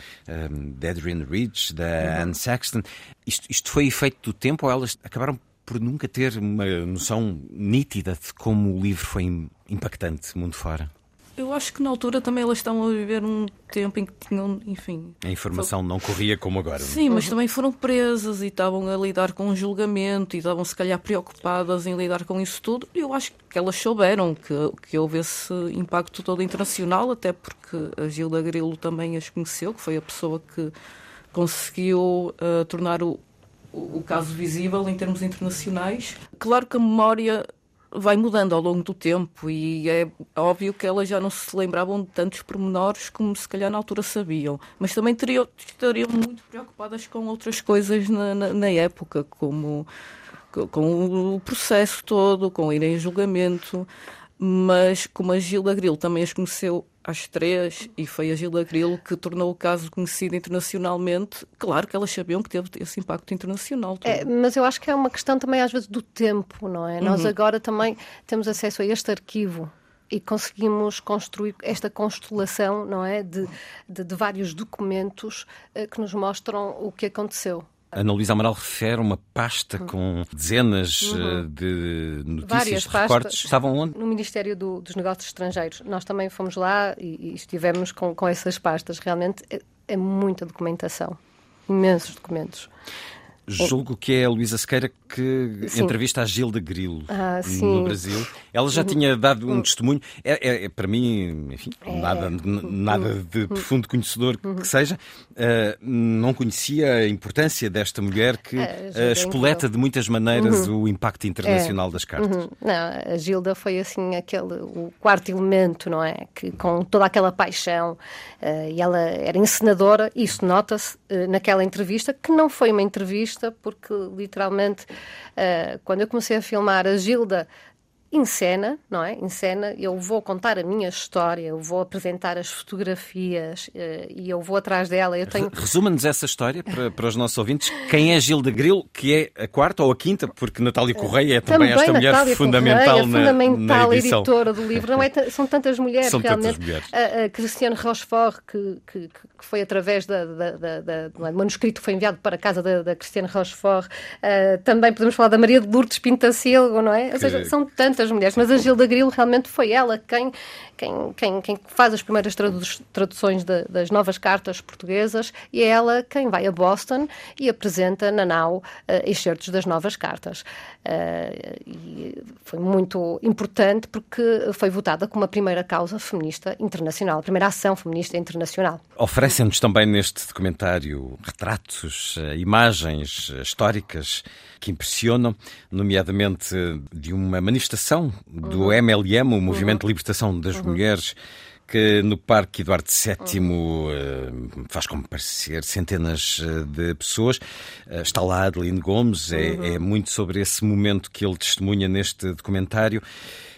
um, de Adrienne Rich, da Uhum. Anne Sexton. Isto, isto foi efeito do tempo ou elas acabaram por nunca ter uma noção nítida de como o livro foi im- impactante mundo fora? Eu acho que na altura também elas estavam a viver um tempo em que tinham, enfim. A informação não corria como agora. é? Sim, mas também foram presas e estavam a lidar com um julgamento e estavam se calhar preocupadas em lidar com isso tudo. Eu acho que elas souberam que, que houve esse impacto todo internacional, até porque a Gilda Grilo também as conheceu, que foi a pessoa que conseguiu eh, tornar o, o o caso visível em termos internacionais. Claro que a memória vai mudando ao longo do tempo e é óbvio que elas já não se lembravam de tantos pormenores como se calhar na altura sabiam, mas também teriam, estariam muito preocupadas com outras coisas na, na, na época, como co- com o processo todo, com irem a julgamento, mas como a Gilda Grilo também as conheceu às três e foi a Gilda Grilo que tornou o caso conhecido internacionalmente, claro que elas sabiam que teve esse impacto internacional. É, mas eu acho que é uma questão também, às vezes, do tempo, não é? Nós Uhum. agora também temos acesso a este arquivo e conseguimos construir esta constelação, não é? De, de, de vários documentos eh, que nos mostram o que aconteceu. Ana Luísa Amaral refere uma pasta com dezenas Uhum. eh, de notícias, Várias recortes. pastas. Estavam onde? No Ministério do- dos Negócios Estrangeiros. Nós também fomos lá e, e estivemos com, com essas pastas. Realmente é, é muita documentação. Imensos documentos. Julgo que é a Luísa Sequeira que Sim. entrevista a Gilda Grilo Ah, no Brasil. Ela já Uhum. tinha dado um Uhum. testemunho. É, é- é, para mim, enfim, É. nada, nada de Uhum. profundo conhecedor que seja, eh, não conhecia a importância desta mulher que É, é espoleta de muitas maneiras Uhum. o impacto internacional É. das cartas. Uhum. Não, a Gilda foi assim aquele o quarto elemento, não é? Que com toda aquela paixão eh, e ela era encenadora. Isso nota-se naquela entrevista que não foi uma entrevista porque literalmente eh, quando eu comecei a filmar a Gilda em cena, não é? Em cena, eu vou contar a minha história, eu vou apresentar as fotografias eh, e eu vou atrás dela. Eu tenho Re- Resuma-nos essa história para, para os nossos ouvintes. Quem é Gilda Grilo, que é a quarta ou a quinta, porque Natália Correia é também, esta mulher fundamental, Correia, na, fundamental na edição. editora do livro. Não é, são tantas mulheres, São tantas realmente. mulheres. A, a Cristiane Rochefort, que, que, que foi através da, da, da, da- do manuscrito que foi enviado para a casa da, da Cristiane Rochefort. Ah, também podemos falar da Maria de Lourdes Pintacilgo, não é? Ou seja, Que- são tantas das mulheres. Mas a Gilda Grilo realmente foi ela quem, quem, quem, quem faz as primeiras tradu traduções de, das novas cartas portuguesas e é ela quem vai a Boston e apresenta na nau uh, excertos das novas cartas. Uh, e foi muito importante porque foi votada como a primeira causa feminista internacional, a primeira ação feminista internacional. Oferecem-nos também neste documentário retratos, uh, imagens históricas que impressionam, nomeadamente de uma manifestação do uhum. MLM, o Movimento uhum. de Libertação das uhum. Mulheres, que no Parque Eduardo VII uh, faz comparecer centenas eh, de pessoas. Uh, está lá Adeline Gomes, é, uhum. é, muito sobre esse momento que ele testemunha neste documentário.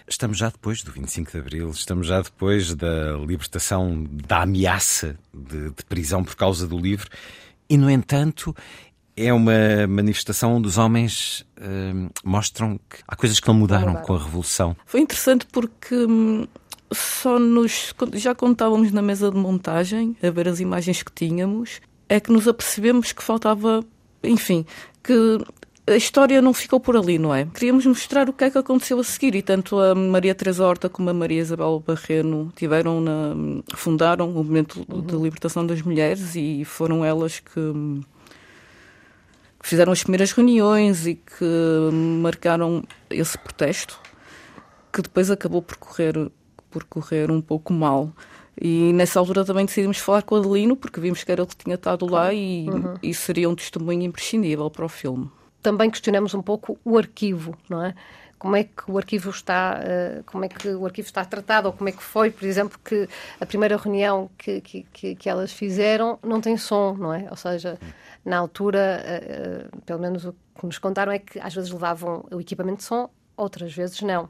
Estamos já depois do 25 de Abril, estamos já depois da libertação da ameaça de, de prisão por causa do livro, e no entanto é uma manifestação onde os homens uh, mostram que há coisas que não mudaram com a Revolução. Foi interessante porque hum, só nos. Já quando estávamos na mesa de montagem, a ver as imagens que tínhamos, é que nos apercebemos que faltava. Enfim, que a história não ficou por ali, não é? Queríamos mostrar o que é que aconteceu a seguir e tanto a Maria Teresa Horta como a Maria Isabel Barreno tiveram na, fundaram o movimento uhum. de libertação das mulheres e foram elas que hum, fizeram as primeiras reuniões e que marcaram esse protesto, que depois acabou por correr, por correr um pouco mal. E nessa altura também decidimos falar com o Adelino, porque vimos que era ele que tinha estado lá e, uhum. e seria um testemunho imprescindível para o filme. Também questionamos um pouco o arquivo, não é? como é que o arquivo está uh, como é que o arquivo está tratado ou como é que foi por exemplo que a primeira reunião que, que, que elas fizeram não tem som não é ou seja na altura, uh, pelo menos o que nos contaram é que às vezes levavam o equipamento de som, outras vezes não.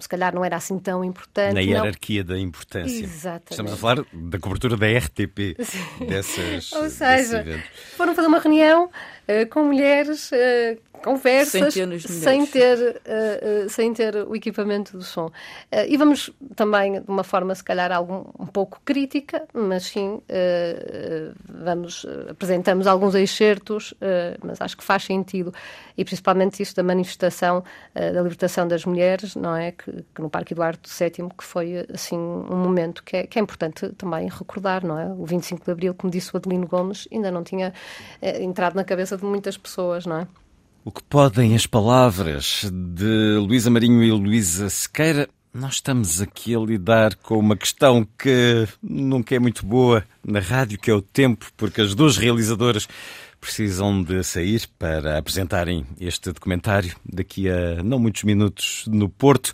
Se calhar não era assim tão importante. Na hierarquia não... da importância. Exatamente. Estamos a falar da cobertura da RTP, dessas. (laughs) Ou seja, foram fazer uma reunião uh, com mulheres conversas sem ter, uh, uh, sem ter o equipamento do som. E vamos também, de uma forma se calhar algum, um pouco crítica, mas sim, vamos, apresentamos alguns excertos, mas acho que faz sentido, e principalmente isso da manifestação da libertação das mulheres, não é? Que, que, no Parque Eduardo VII, que foi assim um momento que é, que é importante também recordar, não é? O 25 de Abril, como disse o Adelino Gomes, ainda não tinha entrado na cabeça de muitas pessoas, não é? O que podem as palavras de Luísa Marinho e Luísa Sequeira? Nós estamos aqui a lidar com uma questão que nunca é muito boa na rádio, que é o tempo, porque as duas realizadoras precisam de sair para apresentarem este documentário daqui a não muitos minutos no Porto.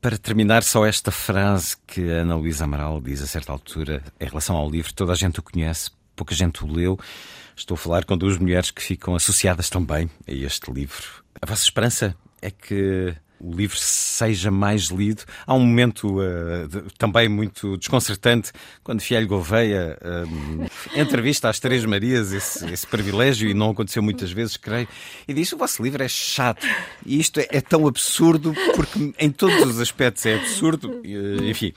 Para terminar, só esta frase que a Ana Luísa Amaral diz a certa altura em relação ao livro: toda a gente o conhece, pouca gente o leu. Estou a falar com duas mulheres que ficam associadas também a este livro. A vossa esperança é que o livro seja mais lido. Há um momento uh, de, também muito desconcertante quando Fialho Gouveia uh, entrevista às Três Marias esse, esse, privilégio, e não aconteceu muitas vezes, creio, e diz: O vosso livro é chato. E isto é, é tão absurdo, porque em todos os aspectos é absurdo. Uh, enfim,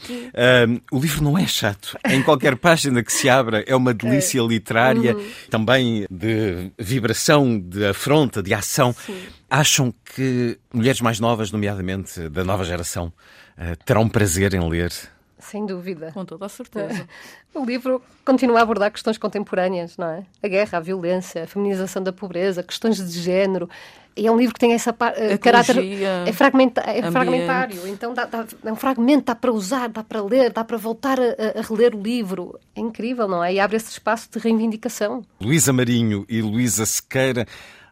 o livro não é chato. Em qualquer página que se abra é uma delícia literária, uhum. também de vibração, de afronta, de ação. Sim. Acham que mulheres mais novas, nomeadamente da nova geração, uh, terão prazer em ler? Sem dúvida. Com toda a certeza. O livro continua a abordar questões contemporâneas, não é? A guerra, a violência, a feminização da pobreza, questões de género. E é um livro que tem essa uh, caráter. É, fragmenta é fragmentário, então dá, dá, é um fragmento, dá para usar, dá para ler, dá para voltar a, a, reler o livro. É incrível, não é? E abre esse espaço de reivindicação. Luísa Marinho e Luísa Sequeira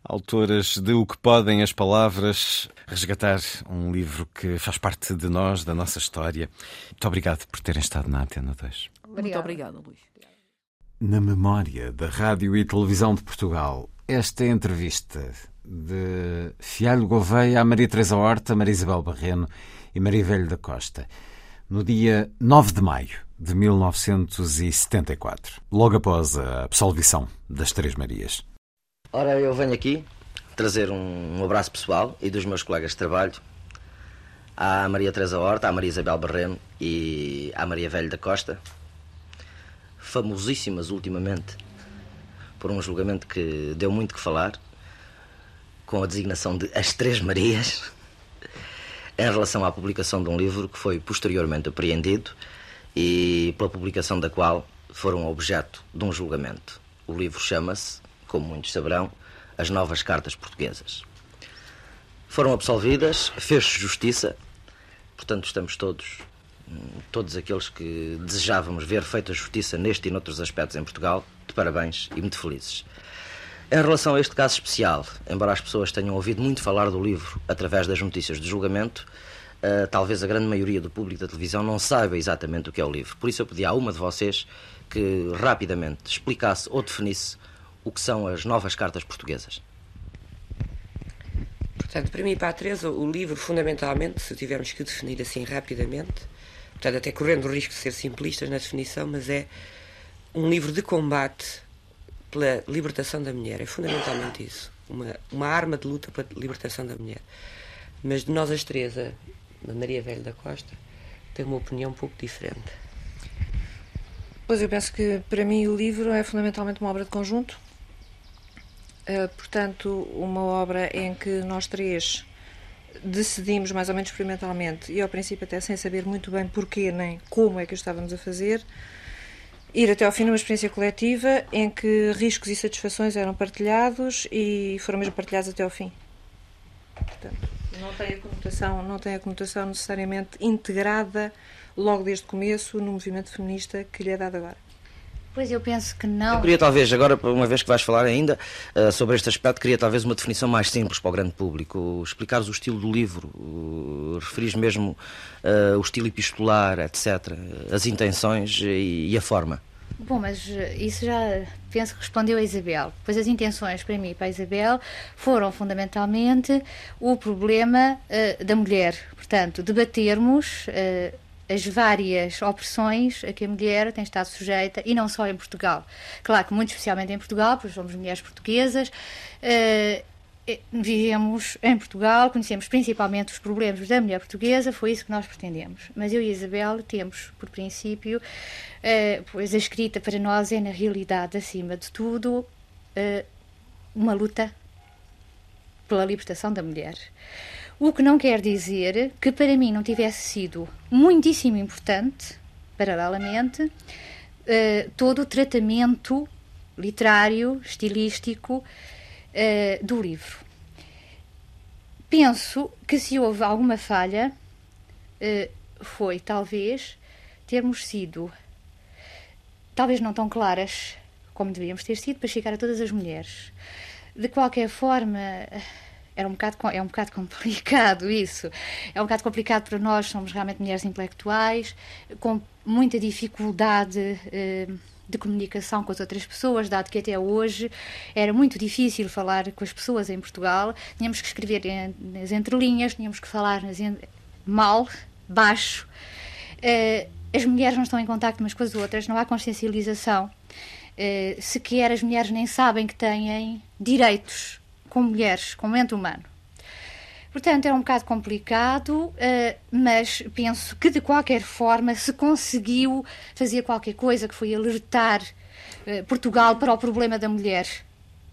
autoras de O que Podem as Palavras, resgatar um livro que faz parte de nós, da nossa história. Muito obrigado por terem estado na Antena 2. Muito obrigada, Luís. Na memória da Rádio e Televisão de Portugal, esta entrevista de Fialho Gouveia a Maria Teresa Horta, Maria Isabel Barreno e Maria Velho da Costa, no dia 9 de maio de 1974, logo após a absolvição das Três Marias. Ora, eu venho aqui trazer um, um, abraço pessoal e dos meus colegas de trabalho à Maria Teresa Horta, à Maria Isabel Barreno e à Maria Velho da Costa, famosíssimas ultimamente por um julgamento que deu muito que falar, com a designação de As Três Marias. em relação à publicação de um livro que foi posteriormente apreendido e pela publicação da qual foram objeto de um julgamento. O livro chama-se, como muitos saberão, As Novas Cartas Portuguesas. Foram absolvidas, fez-se justiça, portanto estamos todos, todos aqueles que desejávamos ver feita justiça neste e noutros aspectos em Portugal, de parabéns e muito felizes. Em relação a este caso especial, embora as pessoas tenham ouvido muito falar do livro através das notícias de julgamento, uh, talvez a grande maioria do público da televisão não saiba exatamente o que é o livro. Por isso eu pedi a uma de vocês que rapidamente explicasse ou definisse o que são as novas cartas portuguesas. Portanto, para mim e para a Teresa, o livro, fundamentalmente, se tivermos que definir assim rapidamente, portanto, até correndo o risco de ser simplistas na definição, mas é um livro de combate pela libertação da mulher. É fundamentalmente isso. Uma, uma arma de luta pela libertação da mulher. Mas de nós as três, a Maria Velho da Costa tem uma opinião um pouco diferente. Pois eu penso que para mim o livro é fundamentalmente uma obra de conjunto. Uh, portanto, uma obra em que nós três decidimos mais ou menos experimentalmente e ao princípio até sem saber muito bem porquê nem como é que o estávamos a fazer ir até ao fim numa experiência coletiva em que riscos e satisfações eram partilhados e foram mesmo partilhados até ao fim. Portanto, não tem a conotação, não tem a conotação necessariamente integrada logo desde o começo no movimento feminista que lhe é dado agora. Pois eu penso que não. Eu queria talvez, agora, uma vez que vais falar ainda uh, sobre este aspecto, queria talvez uma definição mais simples para o grande público. Explicares o estilo do livro, uh, referires mesmo uh, o estilo epistolar, etc. As intenções e, e a forma. Bom, mas isso já penso que respondeu a Isabel. Pois as intenções para mim e para a Isabel foram fundamentalmente o problema da mulher. Portanto, debatermos as várias opressões a que a mulher tem estado sujeita, e não só em Portugal. Claro que muito especialmente em Portugal, porque somos mulheres portuguesas, uh, vivemos em Portugal, conhecemos principalmente os problemas da mulher portuguesa, foi isso que nós pretendemos. Mas eu e a Isabel temos, por princípio, uh, pois a escrita para nós é, na realidade, acima de tudo, uh, uma luta pela libertação da mulher. O que não quer dizer que para mim não tivesse sido muitíssimo importante, paralelamente, uh, todo o tratamento literário, estilístico uh, do livro. Penso que se houve alguma falha, uh, foi talvez termos sido, talvez não tão claras como devíamos ter sido, para chegar a todas as mulheres. De qualquer forma era um bocado, é um bocado (laughs) complicado isso. É um bocado complicado para nós, somos realmente mulheres intelectuais, com muita dificuldade eh, de comunicação com as outras pessoas, dado que até hoje era muito difícil falar com as pessoas em Portugal. Tínhamos que escrever nas entrelinhas, tínhamos que falar nas mal, baixo. Eh, as mulheres não estão em contato umas com as outras, não há consciencialização. Uh, sequer as mulheres nem sabem que têm direitos como mulheres, como ente humano. Portanto, é um bocado complicado, uh, mas penso que de qualquer forma se conseguiu fazer qualquer coisa que foi alertar uh, Portugal para o problema da mulher.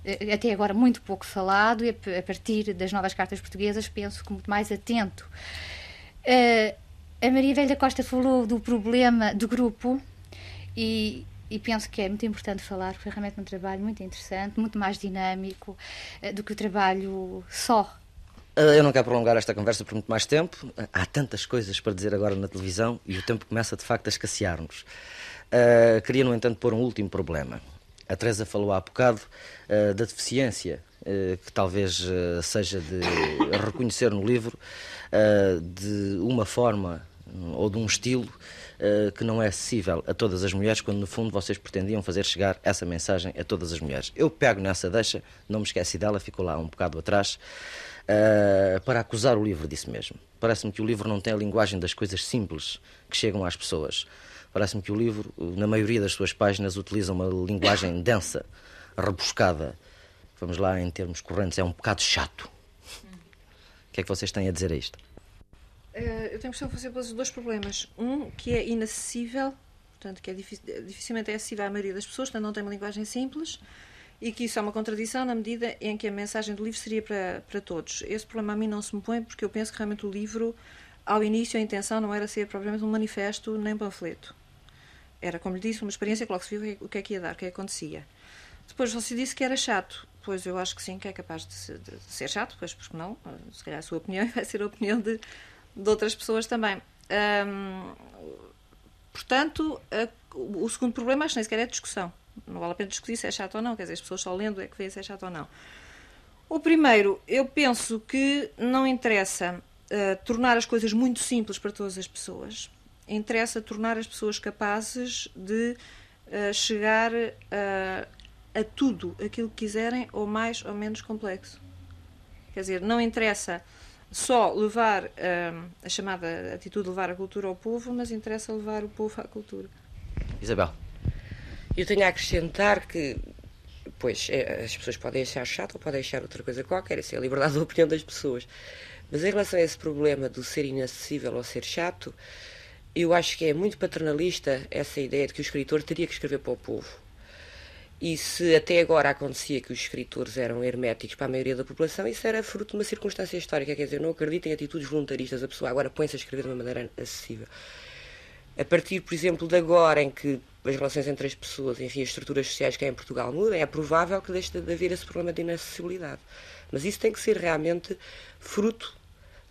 Uh, até agora muito pouco falado, e a partir das novas cartas portuguesas penso que muito mais atento. a Maria Velha Costa falou do problema do grupo e, e penso que é muito importante falar, porque é realmente um trabalho muito interessante, muito mais dinâmico uh, do que o trabalho só. Uh, eu não quero prolongar esta conversa por muito mais tempo. Há tantas coisas para dizer agora na televisão e o tempo começa de facto a escassear-nos. Uh, queria, no entanto, pôr um último problema. A Teresa falou há bocado da deficiência que talvez seja de reconhecer no livro de uma forma ou de um estilo uh, que não é acessível a todas as mulheres, quando no fundo vocês pretendiam fazer chegar essa mensagem a todas as mulheres. Eu pego nessa deixa, não me esqueci dela, ficou lá um bocado atrás, uh, para acusar o livro disso mesmo. Parece-me que o livro não tem a linguagem das coisas simples que chegam às pessoas. Parece-me que o livro, na maioria das suas páginas, utiliza uma linguagem (coughs) densa, rebuscada. Vamos lá, em termos correntes, é um bocado chato. O que é que vocês têm a dizer a isto? Uh, eu tenho de fazer dois problemas. Um, que é inacessível, portanto, que é dificilmente é acessível à maioria das pessoas, portanto, não tem uma linguagem simples. e que isso é uma contradição na medida em que a mensagem do livro seria para, para todos. Esse problema a mim não se me põe porque eu penso que realmente o livro, ao início, a intenção não era ser propriamente um manifesto nem um panfleto. Era, como lhe disse, uma experiência que logo se viu o que é que ia dar, o que é que acontecia. Depois você disse que era chato. Pois eu acho que sim, que é capaz de de ser chato, pois porque não, se calhar a sua opinião (laughs) vai ser a opinião de, de outras pessoas também. Portanto, a, o segundo problema acho que nem sequer é discussão. Não vale a pena discutir se é chato ou não, quer dizer, as pessoas só lendo é que veem se é chato ou não. O primeiro, eu penso que não interessa uh, tornar as coisas muito simples para todas as pessoas. Interessa tornar as pessoas capazes de uh, chegar uh, a tudo aquilo que quiserem, ou mais ou menos complexo. Quer dizer, não interessa só levar a chamada atitude de levar a cultura ao povo, mas interessa levar o povo à cultura. Isabel. Eu tenho a acrescentar que, pois, é, as pessoas podem achar chato ou podem achar outra coisa qualquer, isso é a liberdade de opinião das pessoas. Mas em relação a esse problema do ser inacessível ou ser chato, eu acho que é muito paternalista essa ideia de que o escritor teria que escrever para o povo. E se até agora acontecia que os escritores eram herméticos para a maioria da população, isso era fruto de uma circunstância histórica. Quer dizer, não acredito em atitudes voluntaristas. A pessoa agora põe-se a escrever de uma maneira acessível. A partir, por exemplo, de agora em que as relações entre as pessoas, enfim, as estruturas sociais que há em Portugal mudam, é provável que deixe de haver esse problema de inacessibilidade. Mas isso tem que ser realmente fruto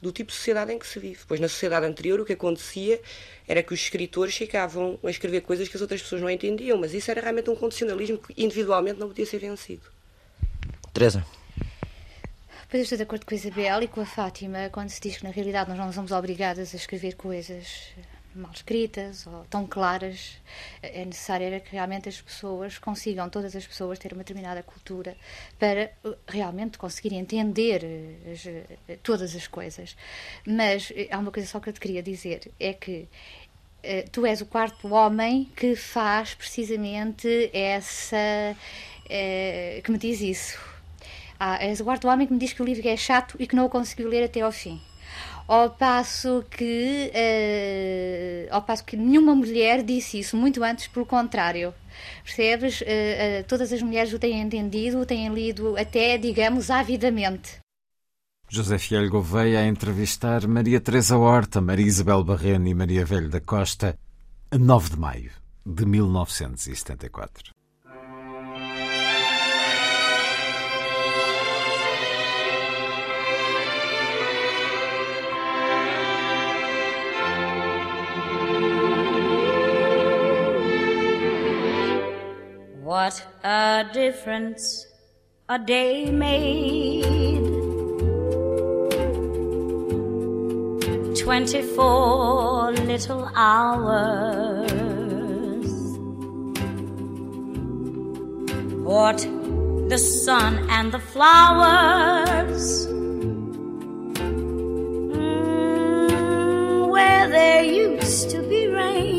do tipo de sociedade em que se vive. Pois na sociedade anterior o que acontecia era que os escritores ficavam a escrever coisas que as outras pessoas não entendiam, mas isso era realmente um condicionalismo que individualmente não podia ser vencido. Teresa. Pois eu estou de acordo com a Isabel e com a Fátima quando se diz que na realidade nós não somos obrigadas a escrever coisas mal escritas ou tão claras, é necessário que realmente as pessoas consigam, todas as pessoas, ter uma determinada cultura para uh, realmente conseguir entender uh, as, uh, todas as coisas. Mas há uma coisa só que eu te queria dizer, é que tu és o quarto homem que faz precisamente essa. que me diz isso. Ah, és o quarto homem que me diz que o livro é chato e que não o conseguiu ler até ao fim ao passo que uh, ao passo que nenhuma mulher disse isso muito antes pelo contrário. Percebes? Uh, uh, todas as mulheres o têm entendido o têm lido até digamos avidamente. José Fiel Gouveia a entrevistar Maria Teresa Horta, Maria Isabel Barreno e Maria Velho da Costa, a 9 de maio de 1974. What a difference a day made. Twenty four little hours. What the sun and the flowers. Mm, where there used to be rain.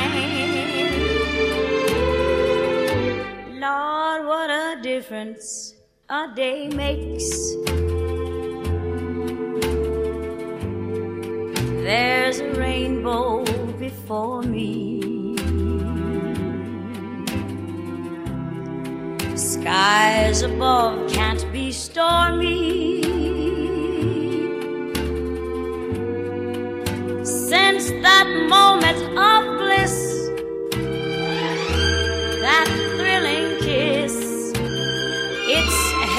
Difference a day makes. There's a rainbow before me. Skies above can't be stormy. Since that moment of bliss,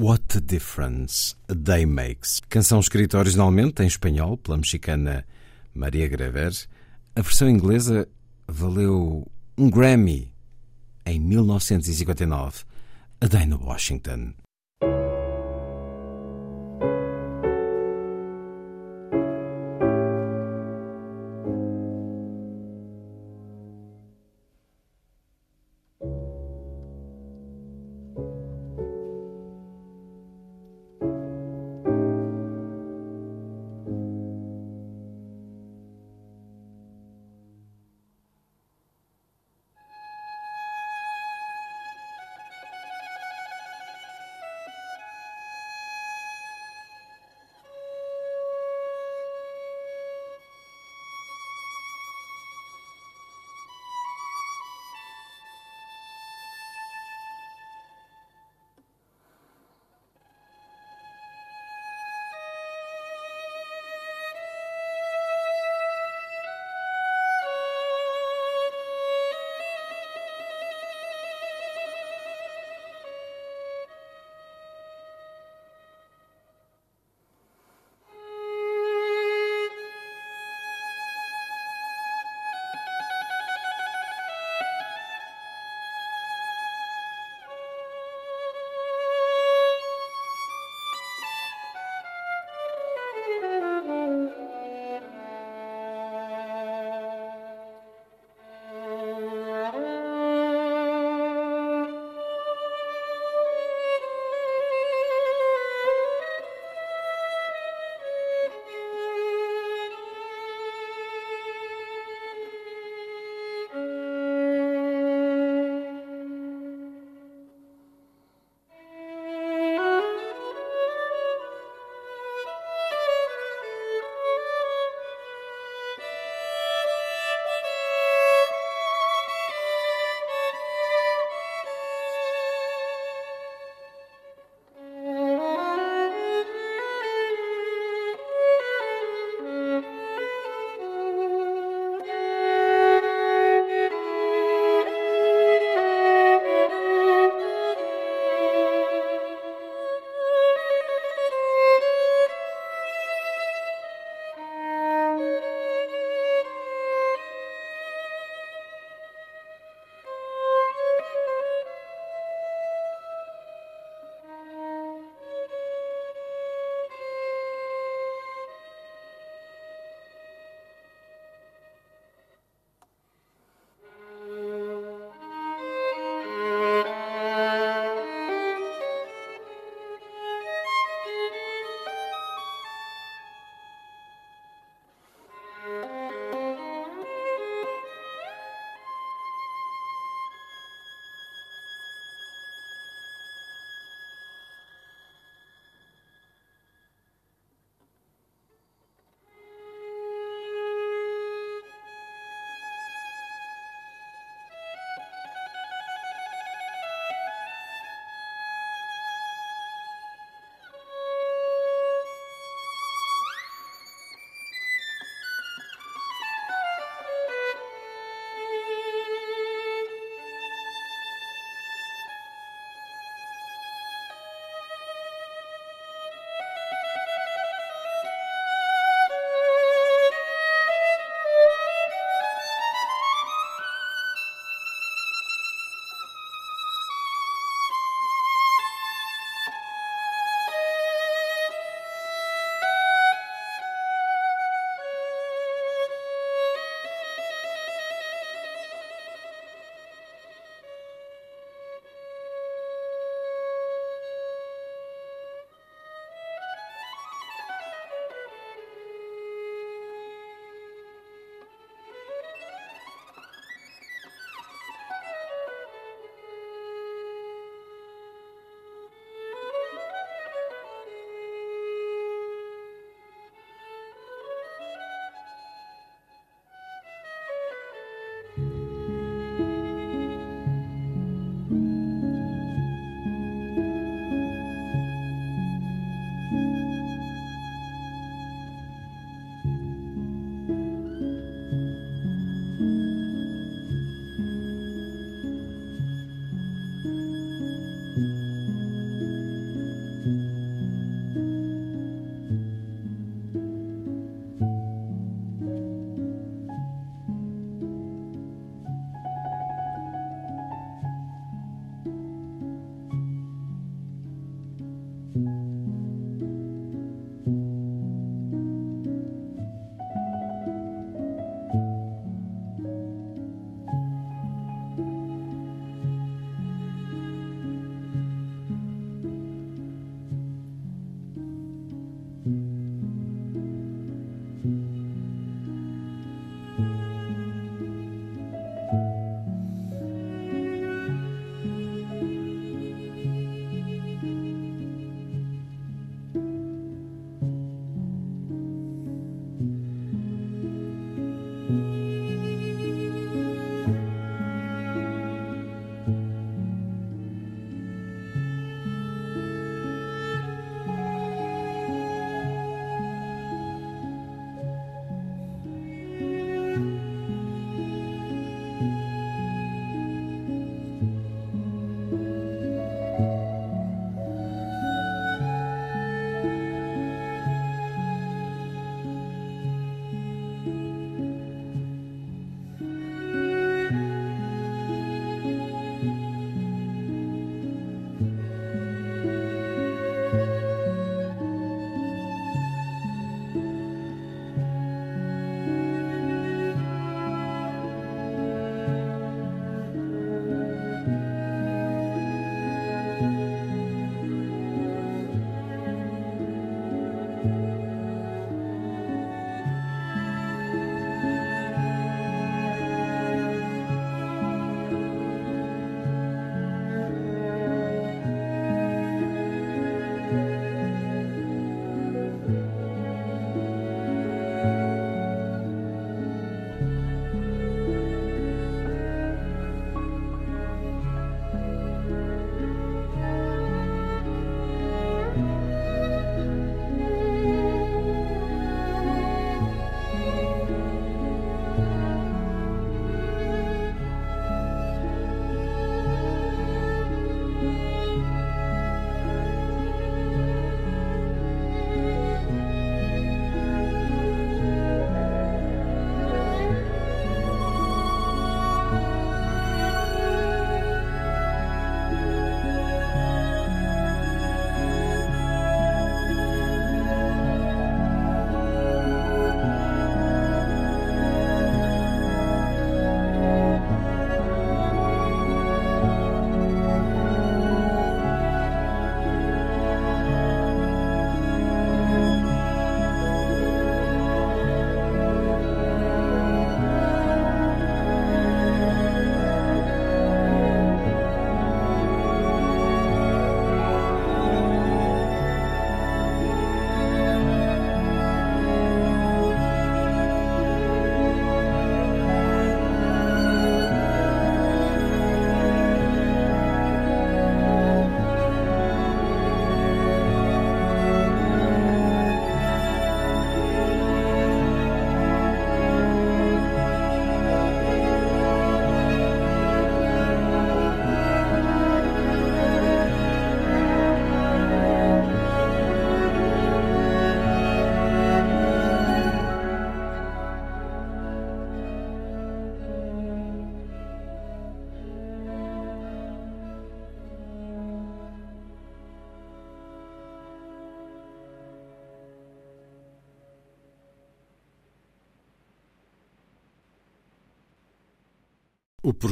What a Difference a Day Makes. Canção escrita originalmente em espanhol pela mexicana Maria Grever. A versão inglesa valeu um Grammy em 1959. A Day no Washington.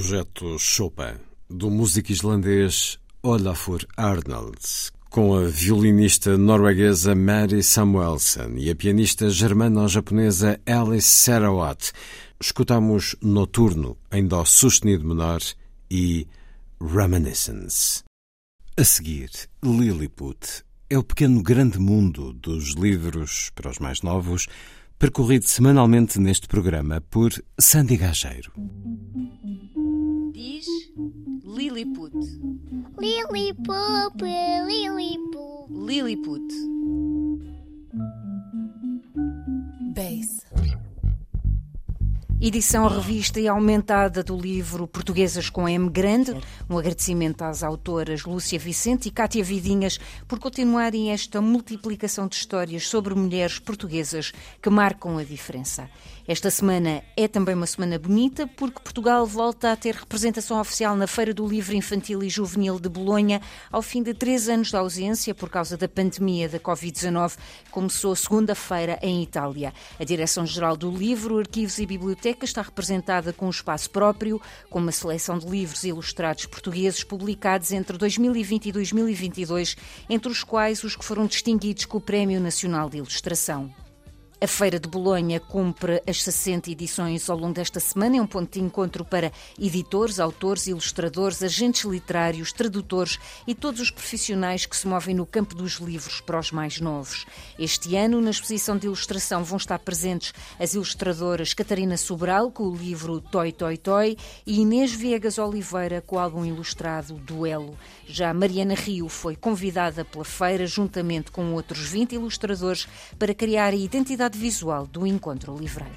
Projeto Chopin, do músico islandês Olafur Arnalds, com a violinista norueguesa Mary Samuelson e a pianista germano-japonesa Alice Sarawat, escutamos Noturno em Dó sustenido menor e Reminiscence. A seguir, Lilliput é o pequeno grande mundo dos livros para os mais novos, percorrido semanalmente neste programa por Sandy Gageiro. Diz Lilliput. Lilliput, Lilliput. Lilliput. Bass. Edição revista e aumentada do livro Portuguesas com M Grande. Um agradecimento às autoras Lúcia Vicente e Cátia Vidinhas por continuarem esta multiplicação de histórias sobre mulheres portuguesas que marcam a diferença. Esta semana é também uma semana bonita porque Portugal volta a ter representação oficial na Feira do Livro Infantil e Juvenil de Bolonha ao fim de três anos de ausência por causa da pandemia da Covid-19. Começou segunda-feira em Itália. A Direção-Geral do Livro, Arquivos e Bibliotecas está representada com um espaço próprio, com uma seleção de livros ilustrados portugueses publicados entre 2020 e 2022, entre os quais os que foram distinguidos com o Prémio Nacional de Ilustração. A Feira de Bolonha cumpre as 60 edições ao longo desta semana. É um ponto de encontro para editores, autores, ilustradores, agentes literários, tradutores e todos os profissionais que se movem no campo dos livros para os mais novos. Este ano, na exposição de ilustração, vão estar presentes as ilustradoras Catarina Sobral, com o livro Toy Toy Toy, e Inês Viegas Oliveira, com o álbum ilustrado Duelo. Já Mariana Rio foi convidada pela feira, juntamente com outros 20 ilustradores, para criar a identidade visual do encontro livreiro.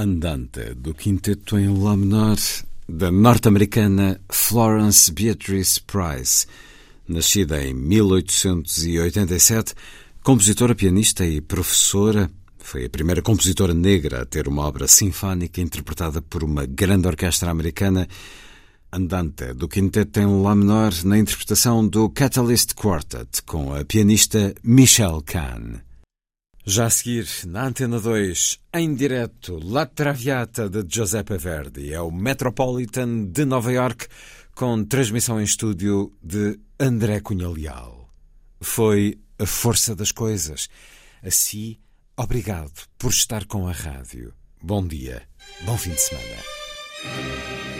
Andante, do quinteto em Lá menor da norte-americana Florence Beatrice Price, nascida em 1887, compositora, pianista e professora. Foi a primeira compositora negra a ter uma obra sinfónica interpretada por uma grande orquestra americana. Andante, do quinteto em Lá menor, na interpretação do Catalyst Quartet, com a pianista Michelle Kahn. Já a seguir, na Antena 2, em direto, La Traviata de Giuseppe Verdi. É o Metropolitan de Nova York, com transmissão em estúdio de André Cunha Leal. Foi a força das coisas. Assim, obrigado por estar com a rádio. Bom dia, bom fim de semana.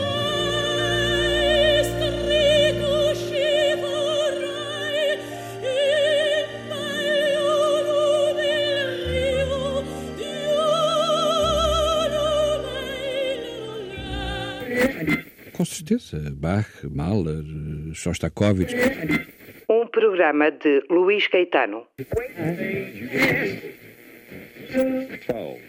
Certeza. Bach, Mahler, Shostakovich. Um programa de Luís Caetano. 12,